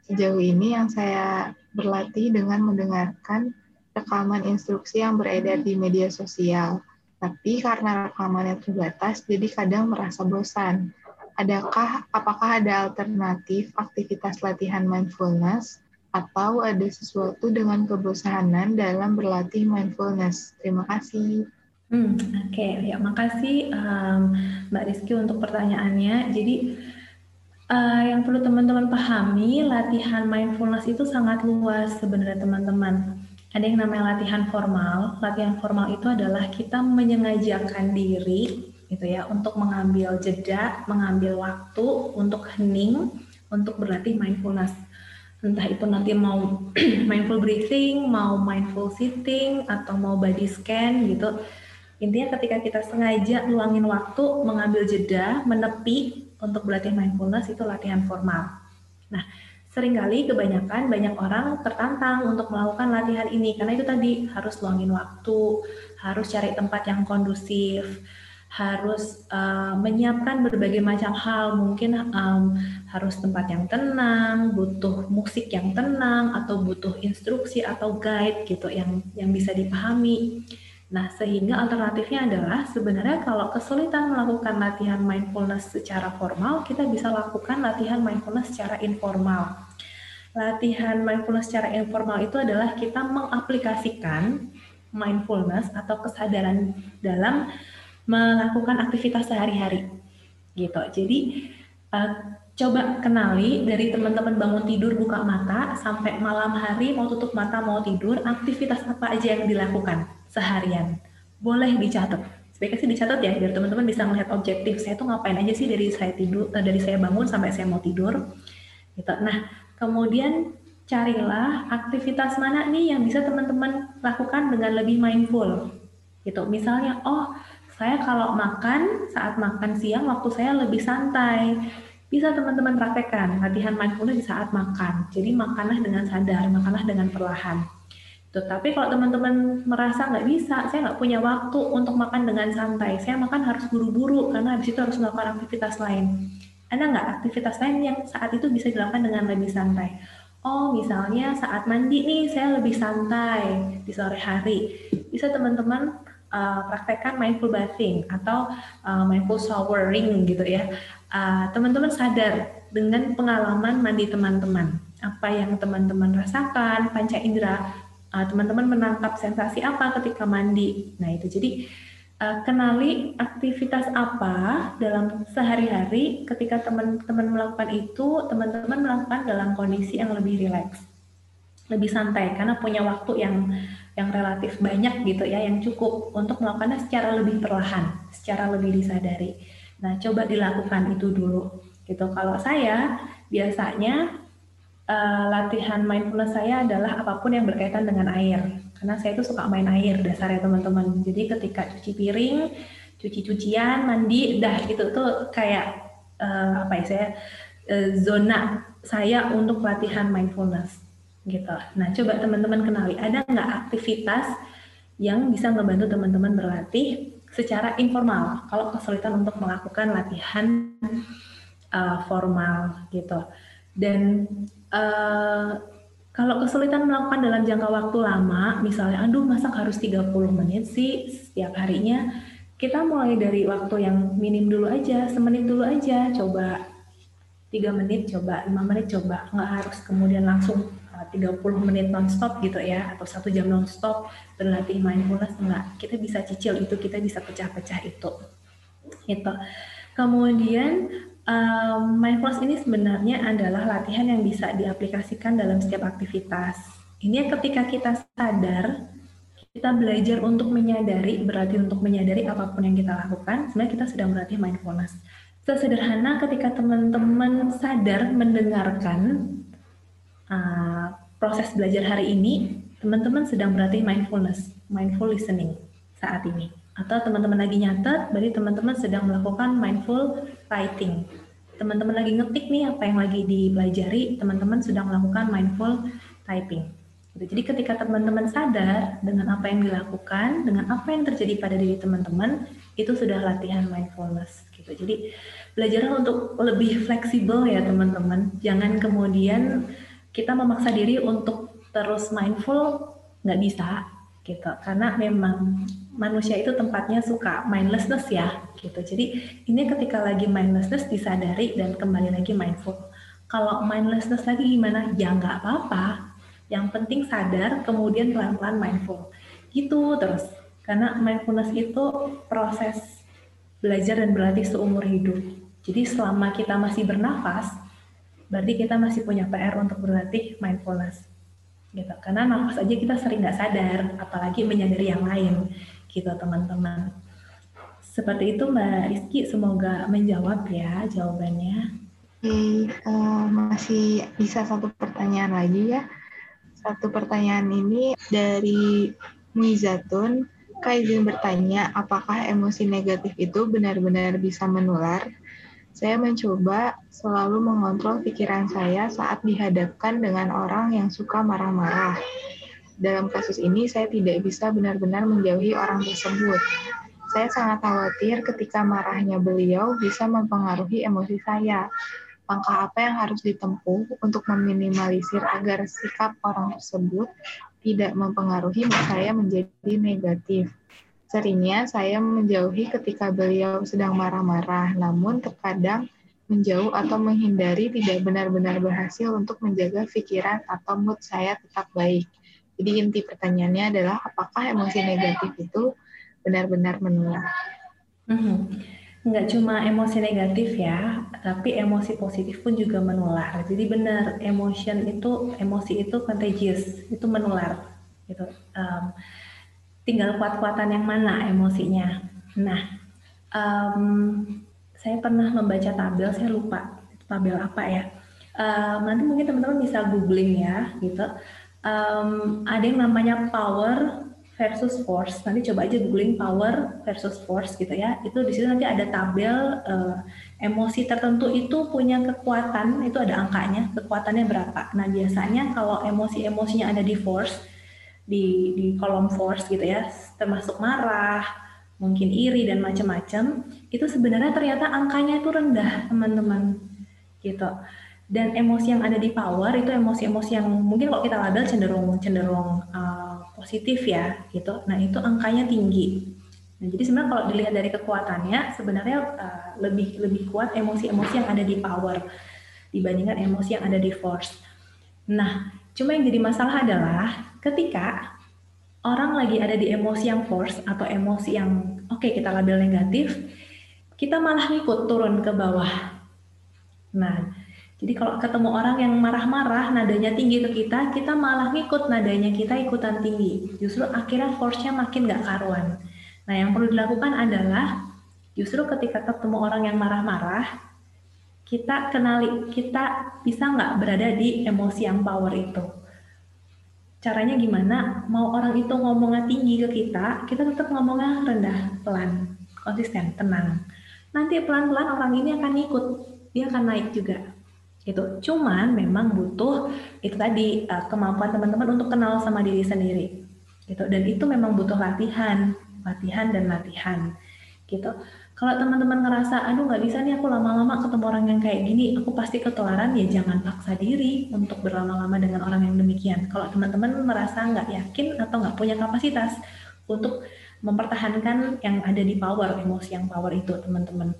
Sejauh ini yang saya berlatih dengan mendengarkan rekaman instruksi yang beredar di media sosial tapi karena rekamannya terbatas, jadi kadang merasa bosan. Adakah, apakah ada alternatif aktivitas latihan mindfulness atau ada sesuatu dengan kebosanan dalam berlatih mindfulness? Terima kasih. Hmm, Oke, ya makasih um, Mbak Rizky untuk pertanyaannya. Jadi uh, yang perlu teman-teman pahami, latihan mindfulness itu sangat luas sebenarnya teman-teman ada yang namanya latihan formal. Latihan formal itu adalah kita menyengajakan diri gitu ya untuk mengambil jeda, mengambil waktu untuk hening, untuk berlatih mindfulness. Entah itu nanti mau mindful breathing, mau mindful sitting atau mau body scan gitu. Intinya ketika kita sengaja luangin waktu mengambil jeda, menepi untuk berlatih mindfulness itu latihan formal. Nah, sering kali kebanyakan banyak orang tertantang untuk melakukan latihan ini karena itu tadi harus luangin waktu, harus cari tempat yang kondusif, harus uh, menyiapkan berbagai macam hal, mungkin um, harus tempat yang tenang, butuh musik yang tenang atau butuh instruksi atau guide gitu yang yang bisa dipahami. Nah, sehingga alternatifnya adalah sebenarnya kalau kesulitan melakukan latihan mindfulness secara formal, kita bisa lakukan latihan mindfulness secara informal. Latihan mindfulness secara informal itu adalah kita mengaplikasikan mindfulness atau kesadaran dalam melakukan aktivitas sehari-hari. Gitu. Jadi uh, coba kenali dari teman-teman bangun tidur buka mata sampai malam hari mau tutup mata mau tidur aktivitas apa aja yang dilakukan seharian. Boleh dicatat. Sebaiknya sih dicatat ya biar teman-teman bisa melihat objektif saya tuh ngapain aja sih dari saya tidur eh, dari saya bangun sampai saya mau tidur. Gitu. Nah, kemudian carilah aktivitas mana nih yang bisa teman-teman lakukan dengan lebih mindful. Gitu. Misalnya, oh, saya kalau makan saat makan siang waktu saya lebih santai. Bisa teman-teman praktekkan latihan mindfulness di saat makan. Jadi makanlah dengan sadar, makanlah dengan perlahan. Tapi kalau teman-teman merasa nggak bisa, saya nggak punya waktu untuk makan dengan santai. Saya makan harus buru-buru karena habis itu harus melakukan aktivitas lain. Ada nggak aktivitas lain yang saat itu bisa dilakukan dengan lebih santai? Oh, misalnya saat mandi nih saya lebih santai di sore hari. Bisa teman-teman uh, praktekkan mindful bathing atau uh, mindful showering gitu ya. Uh, teman-teman uh, sadar dengan pengalaman mandi teman-teman. Apa yang teman-teman rasakan, panca indera, teman-teman uh, menangkap sensasi apa ketika mandi. Nah, itu jadi uh, kenali aktivitas apa dalam sehari-hari ketika teman-teman melakukan itu, teman-teman melakukan dalam kondisi yang lebih rileks, lebih santai karena punya waktu yang yang relatif banyak gitu ya, yang cukup untuk melakukannya secara lebih perlahan, secara lebih disadari. Nah, coba dilakukan itu dulu. Gitu. Kalau saya biasanya uh, latihan mindfulness saya adalah apa pun yang berkaitan dengan air karena saya itu suka main air dasarnya teman-teman jadi ketika cuci piring cuci cucian mandi dah gitu tuh kayak uh, apa ya saya uh, zona saya untuk latihan mindfulness gitu nah coba teman-teman kenali ada nggak aktivitas yang bisa membantu teman-teman berlatih secara informal. Kalau kesulitan untuk melakukan latihan uh, formal gitu. Dan uh, kalau kesulitan melakukan dalam jangka waktu lama, misalnya aduh masak harus 30 menit sih? Setiap harinya, kita mulai dari waktu yang minim dulu aja, semenit dulu aja, coba 3 menit coba, 5 menit coba, nggak harus kemudian langsung 30 uh, menit nonstop gitu ya, atau satu jam nonstop berlatih mindfulness, enggak. Kita bisa cicil itu, kita bisa pecah-pecah itu. Gitu. Kemudian um, mindfulness ini sebenarnya adalah latihan yang bisa diaplikasikan dalam setiap aktivitas. Ini ketika kita sadar, kita belajar untuk menyadari, berarti untuk menyadari apa pun yang kita lakukan, sebenarnya kita sedang berlatih mindfulness. Sesederhana ketika teman-teman sadar mendengarkan uh, proses belajar hari ini, teman-teman sedang berlatih mindfulness, mindful listening saat ini atau teman-teman lagi nyatet, berarti teman-teman sedang melakukan mindful writing. Teman-teman lagi ngetik nih apa yang lagi dipelajari, teman-teman sedang melakukan mindful typing. Gitu. Jadi ketika teman-teman sadar dengan apa yang dilakukan, dengan apa yang terjadi pada diri teman-teman, itu sudah latihan mindfulness. Gitu. Jadi belajar untuk lebih fleksibel ya teman-teman. Jangan kemudian kita memaksa diri untuk terus mindful, nggak bisa gitu. Karena memang manusia itu tempatnya suka mindlessness ya gitu. Jadi ini ketika lagi mindlessness disadari dan kembali lagi mindful. Kalau mindlessness lagi gimana? Ya nggak apa-apa. Yang penting sadar kemudian pelan-pelan mindful. Gitu terus. Karena mindfulness itu proses belajar dan berlatih seumur hidup. Jadi selama kita masih bernafas berarti kita masih punya PR untuk berlatih mindfulness gitu. Karena nafas aja kita sering nggak sadar apalagi menyadari yang lain gitu teman-teman. Seperti itu Mbak Rizky semoga menjawab ya jawabannya. Oke, uh, masih bisa satu pertanyaan lagi ya. Satu pertanyaan ini dari Mizatun. Kak izin bertanya, apakah emosi negatif itu benar-benar bisa menular? Saya mencoba selalu mengontrol pikiran saya saat dihadapkan dengan orang yang suka marah-marah. Dalam kasus ini, saya tidak bisa benar-benar menjauhi orang tersebut. Saya sangat khawatir ketika marahnya beliau bisa mempengaruhi emosi saya. Langkah apa yang harus ditempuh untuk meminimalisir agar sikap orang tersebut tidak mempengaruhi saya menjadi negatif? Seringnya saya menjauhi ketika beliau sedang marah-marah, namun terkadang menjauh atau menghindari tidak benar-benar berhasil untuk menjaga pikiran atau mood saya tetap baik. Jadi inti pertanyaannya adalah apakah emosi negatif itu benar-benar menular? Hmm. Nggak cuma emosi negatif ya, tapi emosi positif pun juga menular. Jadi benar, emotion itu, emosi itu contagious, itu menular. Gitu. Um, tinggal kuat-kuatan yang mana emosinya. Nah, um, saya pernah membaca tabel, saya lupa tabel apa ya. Um, nanti mungkin teman-teman bisa googling ya, gitu. Um, ada yang namanya power versus force. Nanti coba aja googling power versus force gitu ya. Itu di situ nanti ada tabel uh, emosi tertentu itu punya kekuatan, itu ada angkanya, kekuatannya berapa. Nah biasanya kalau emosi-emosinya ada di force di di kolom force gitu ya, termasuk marah, mungkin iri dan macam-macam, itu sebenarnya ternyata angkanya itu rendah, teman-teman. Gitu. Dan emosi yang ada di power itu emosi-emosi yang mungkin kalau kita label cenderung cenderung uh, positif ya, gitu. Nah, itu angkanya tinggi. Nah, jadi sebenarnya kalau dilihat dari kekuatannya, sebenarnya uh, lebih lebih kuat emosi-emosi yang ada di power dibandingkan emosi yang ada di force. Nah, cuma yang jadi masalah adalah ketika orang lagi ada di emosi yang force atau emosi yang oke okay, kita label negatif, kita malah ngikut turun ke bawah. Nah, jadi kalau ketemu orang yang marah-marah, nadanya tinggi ke kita, kita malah ngikut nadanya kita ikutan tinggi. Justru akhirnya force-nya makin gak karuan. Nah, yang perlu dilakukan adalah justru ketika ketemu orang yang marah-marah, kita kenali, kita bisa nggak berada di emosi yang power itu? Caranya gimana? Mau orang itu ngomongnya tinggi ke kita kita tetap ngomongnya rendah pelan konsisten tenang. Nanti pelan-pelan orang ini akan ikut dia akan naik juga. Itu cuman memang butuh itu tadi uh, kemampuan teman-teman untuk kenal sama diri sendiri. Gitu. Dan itu memang butuh latihan latihan dan latihan. Gitu kalau teman-teman ngerasa, aduh nggak bisa nih aku lama-lama ketemu orang yang kayak gini, aku pasti ketularan, ya jangan paksa diri untuk berlama-lama dengan orang yang demikian. Kalau teman-teman merasa nggak yakin atau nggak punya kapasitas untuk mempertahankan yang ada di power, emosi yang power itu, teman-teman.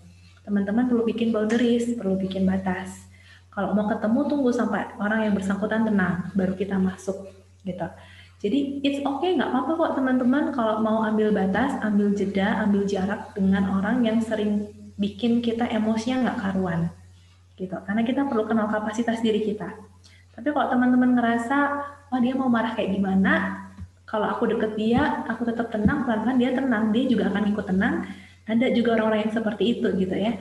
Teman-teman perlu bikin boundaries, perlu bikin batas. Kalau mau ketemu, tunggu sampai orang yang bersangkutan tenang, baru kita masuk, gitu. Jadi it's okay, nggak apa-apa kok teman-teman kalau mau ambil batas, ambil jeda, ambil jarak dengan orang yang sering bikin kita emosinya nggak karuan. Gitu. Karena kita perlu kenal kapasitas diri kita. Tapi kalau teman-teman ngerasa, oh dia mau marah kayak gimana, kalau aku deket dia, aku tetap tenang, pelan-pelan dia tenang, dia juga akan ikut tenang. Ada juga orang-orang yang seperti itu gitu ya.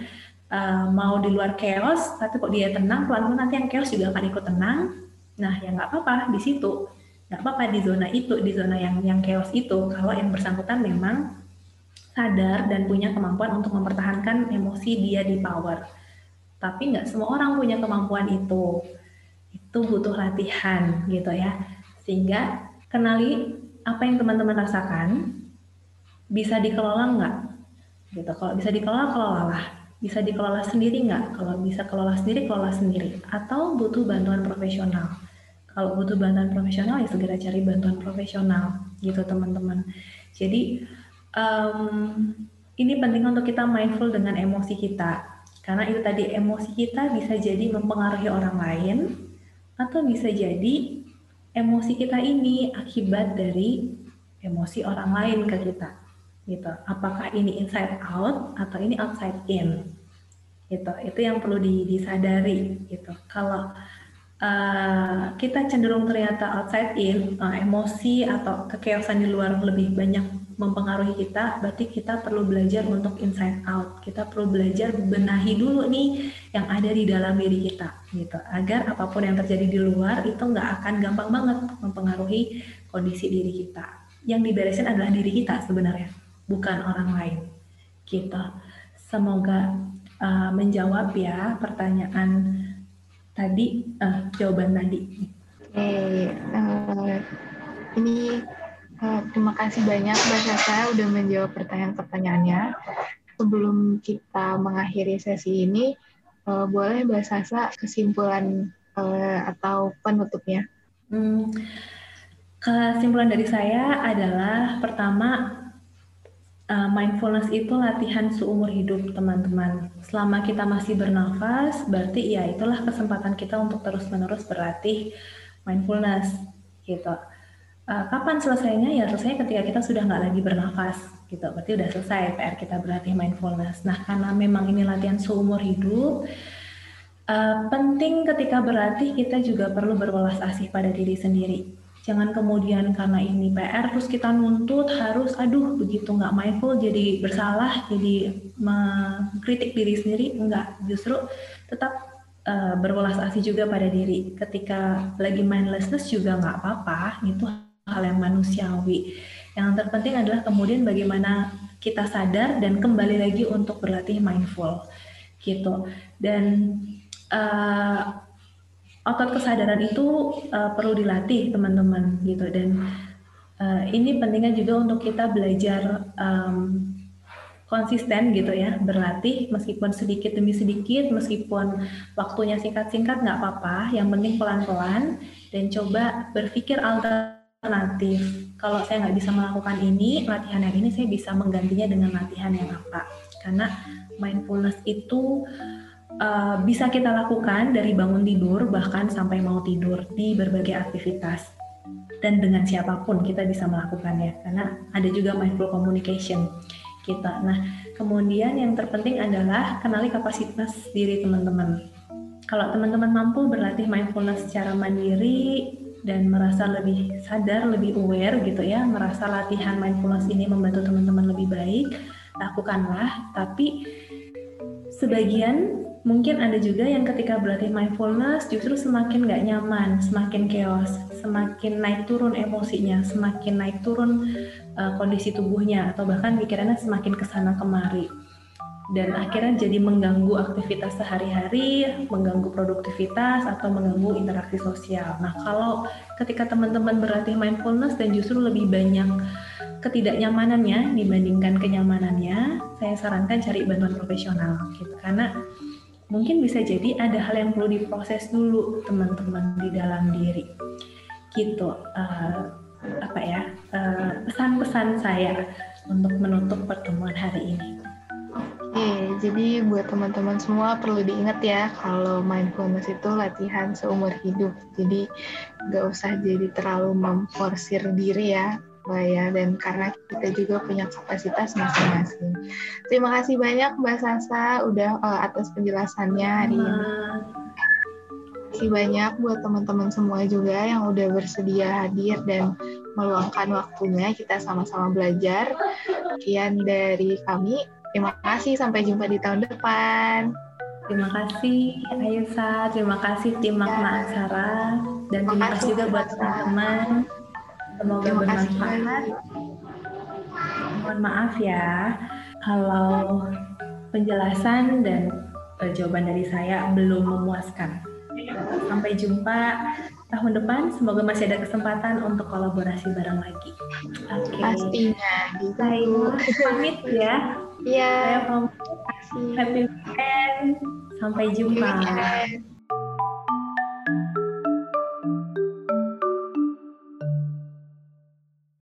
Uh, mau di luar chaos, tapi kok dia tenang, pelan-pelan nanti yang chaos juga akan ikut tenang. Nah, ya nggak apa-apa di situ nggak apa-apa di zona itu, di zona yang yang chaos itu, kalau yang bersangkutan memang sadar dan punya kemampuan untuk mempertahankan emosi dia di power. Tapi nggak semua orang punya kemampuan itu. Itu butuh latihan gitu ya. Sehingga kenali apa yang teman-teman rasakan, bisa dikelola nggak? Gitu. Kalau bisa dikelola, kelolalah. Bisa dikelola sendiri nggak? Kalau bisa kelola sendiri, kelola sendiri. Atau butuh bantuan profesional kalau butuh bantuan profesional ya segera cari bantuan profesional gitu teman-teman. Jadi um, ini penting untuk kita mindful dengan emosi kita. Karena itu tadi emosi kita bisa jadi mempengaruhi orang lain atau bisa jadi emosi kita ini akibat dari emosi orang lain ke kita gitu. Apakah ini inside out atau ini outside in gitu. Itu yang perlu disadari gitu. Kalau uh, kita cenderung ternyata outside in, uh, emosi atau kekeosan di luar lebih banyak mempengaruhi kita, berarti kita perlu belajar untuk inside out. Kita perlu belajar benahi dulu nih yang ada di dalam diri kita, gitu. Agar apa pun yang terjadi di luar itu nggak akan gampang banget mempengaruhi kondisi diri kita. Yang diberesin adalah diri kita sebenarnya, bukan orang lain. Gitu. Semoga uh, menjawab ya pertanyaan tadi uh, jawaban tadi. Oke, okay, uh, ini uh, terima kasih banyak Mbak Sasa udah menjawab pertanyaan-pertanyaannya. Sebelum kita mengakhiri sesi ini, uh, boleh Mbak Sasa kesimpulan uh, atau penutupnya? Hmm, kesimpulan dari saya adalah pertama uh, mindfulness itu latihan seumur hidup teman-teman. Selama kita masih bernafas, berarti ya itulah kesempatan kita untuk terus-menerus berlatih mindfulness gitu. Uh, kapan selesainya? Ya selesai ketika kita sudah nggak lagi bernafas gitu. Berarti udah selesai PR kita berlatih mindfulness. Nah karena memang ini latihan seumur hidup, uh, penting ketika berlatih kita juga perlu berwelas asih pada diri sendiri Jangan kemudian karena ini PR terus kita nuntut harus aduh begitu nggak mindful jadi bersalah jadi mengkritik diri sendiri. Enggak justru tetap uh, berwelas asih juga pada diri. Ketika lagi mindlessness juga nggak apa-apa itu hal yang manusiawi. Yang terpenting adalah kemudian bagaimana kita sadar dan kembali lagi untuk berlatih mindful gitu. Dan uh, otot kesadaran itu uh, perlu dilatih teman-teman gitu. Dan uh, ini pentingnya juga untuk kita belajar um, konsisten gitu ya berlatih meskipun sedikit demi sedikit meskipun waktunya singkat-singkat nggak apa-apa. Yang penting pelan-pelan dan coba berpikir alternatif. Kalau saya nggak bisa melakukan ini latihan yang ini saya bisa menggantinya dengan latihan yang apa. Karena mindfulness itu uh, bisa kita lakukan dari bangun tidur bahkan sampai mau tidur di berbagai aktivitas dan dengan siapa pun kita bisa melakukannya karena ada juga mindful communication kita. Nah, kemudian yang terpenting adalah kenali kapasitas diri teman-teman. Kalau teman-teman mampu berlatih mindfulness secara mandiri dan merasa lebih sadar, lebih aware gitu ya, merasa latihan mindfulness ini membantu teman-teman lebih baik, lakukanlah. Tapi sebagian mungkin ada juga yang ketika berlatih mindfulness justru semakin gak nyaman, semakin chaos, semakin naik turun emosinya, semakin naik turun uh, kondisi tubuhnya, atau bahkan pikirannya semakin ke sana kemari. Dan akhirnya jadi mengganggu aktivitas sehari-hari, mengganggu produktivitas, atau mengganggu interaksi sosial. Nah, kalau ketika teman-teman berlatih mindfulness dan justru lebih banyak ketidaknyamanannya dibandingkan kenyamanannya, saya sarankan cari bantuan profesional gitu. Karena mungkin bisa jadi ada hal yang perlu diproses dulu teman-teman di dalam diri gitu uh, apa ya uh, pesan-pesan saya untuk menutup pertemuan hari ini. Oke, jadi buat teman-teman semua perlu diingat ya kalau mindfulness itu latihan seumur hidup. Jadi nggak usah jadi terlalu memforsir diri ya Mbak ya dan karena kita juga punya kapasitas masing-masing. Terima kasih banyak Mbak Sasa udah uh, atas penjelasannya hari ini. Terima kasih banyak buat teman-teman semua juga yang udah bersedia hadir dan meluangkan waktunya kita sama-sama belajar. Sekian dari kami. Terima kasih sampai jumpa di tahun depan. Terima kasih Ayusa, terima kasih tim Makna Aksara, dan terima kasih juga buat teman-teman Semoga bermanfaat. Mohon maaf ya kalau penjelasan dan jawaban dari saya belum memuaskan. Sampai jumpa tahun depan. Semoga masih ada kesempatan untuk kolaborasi bareng lagi. Okay. Pastinya. Saya pamit ya. Iya. Saya pamit. Happy weekend. Sampai jumpa. Happy weekend.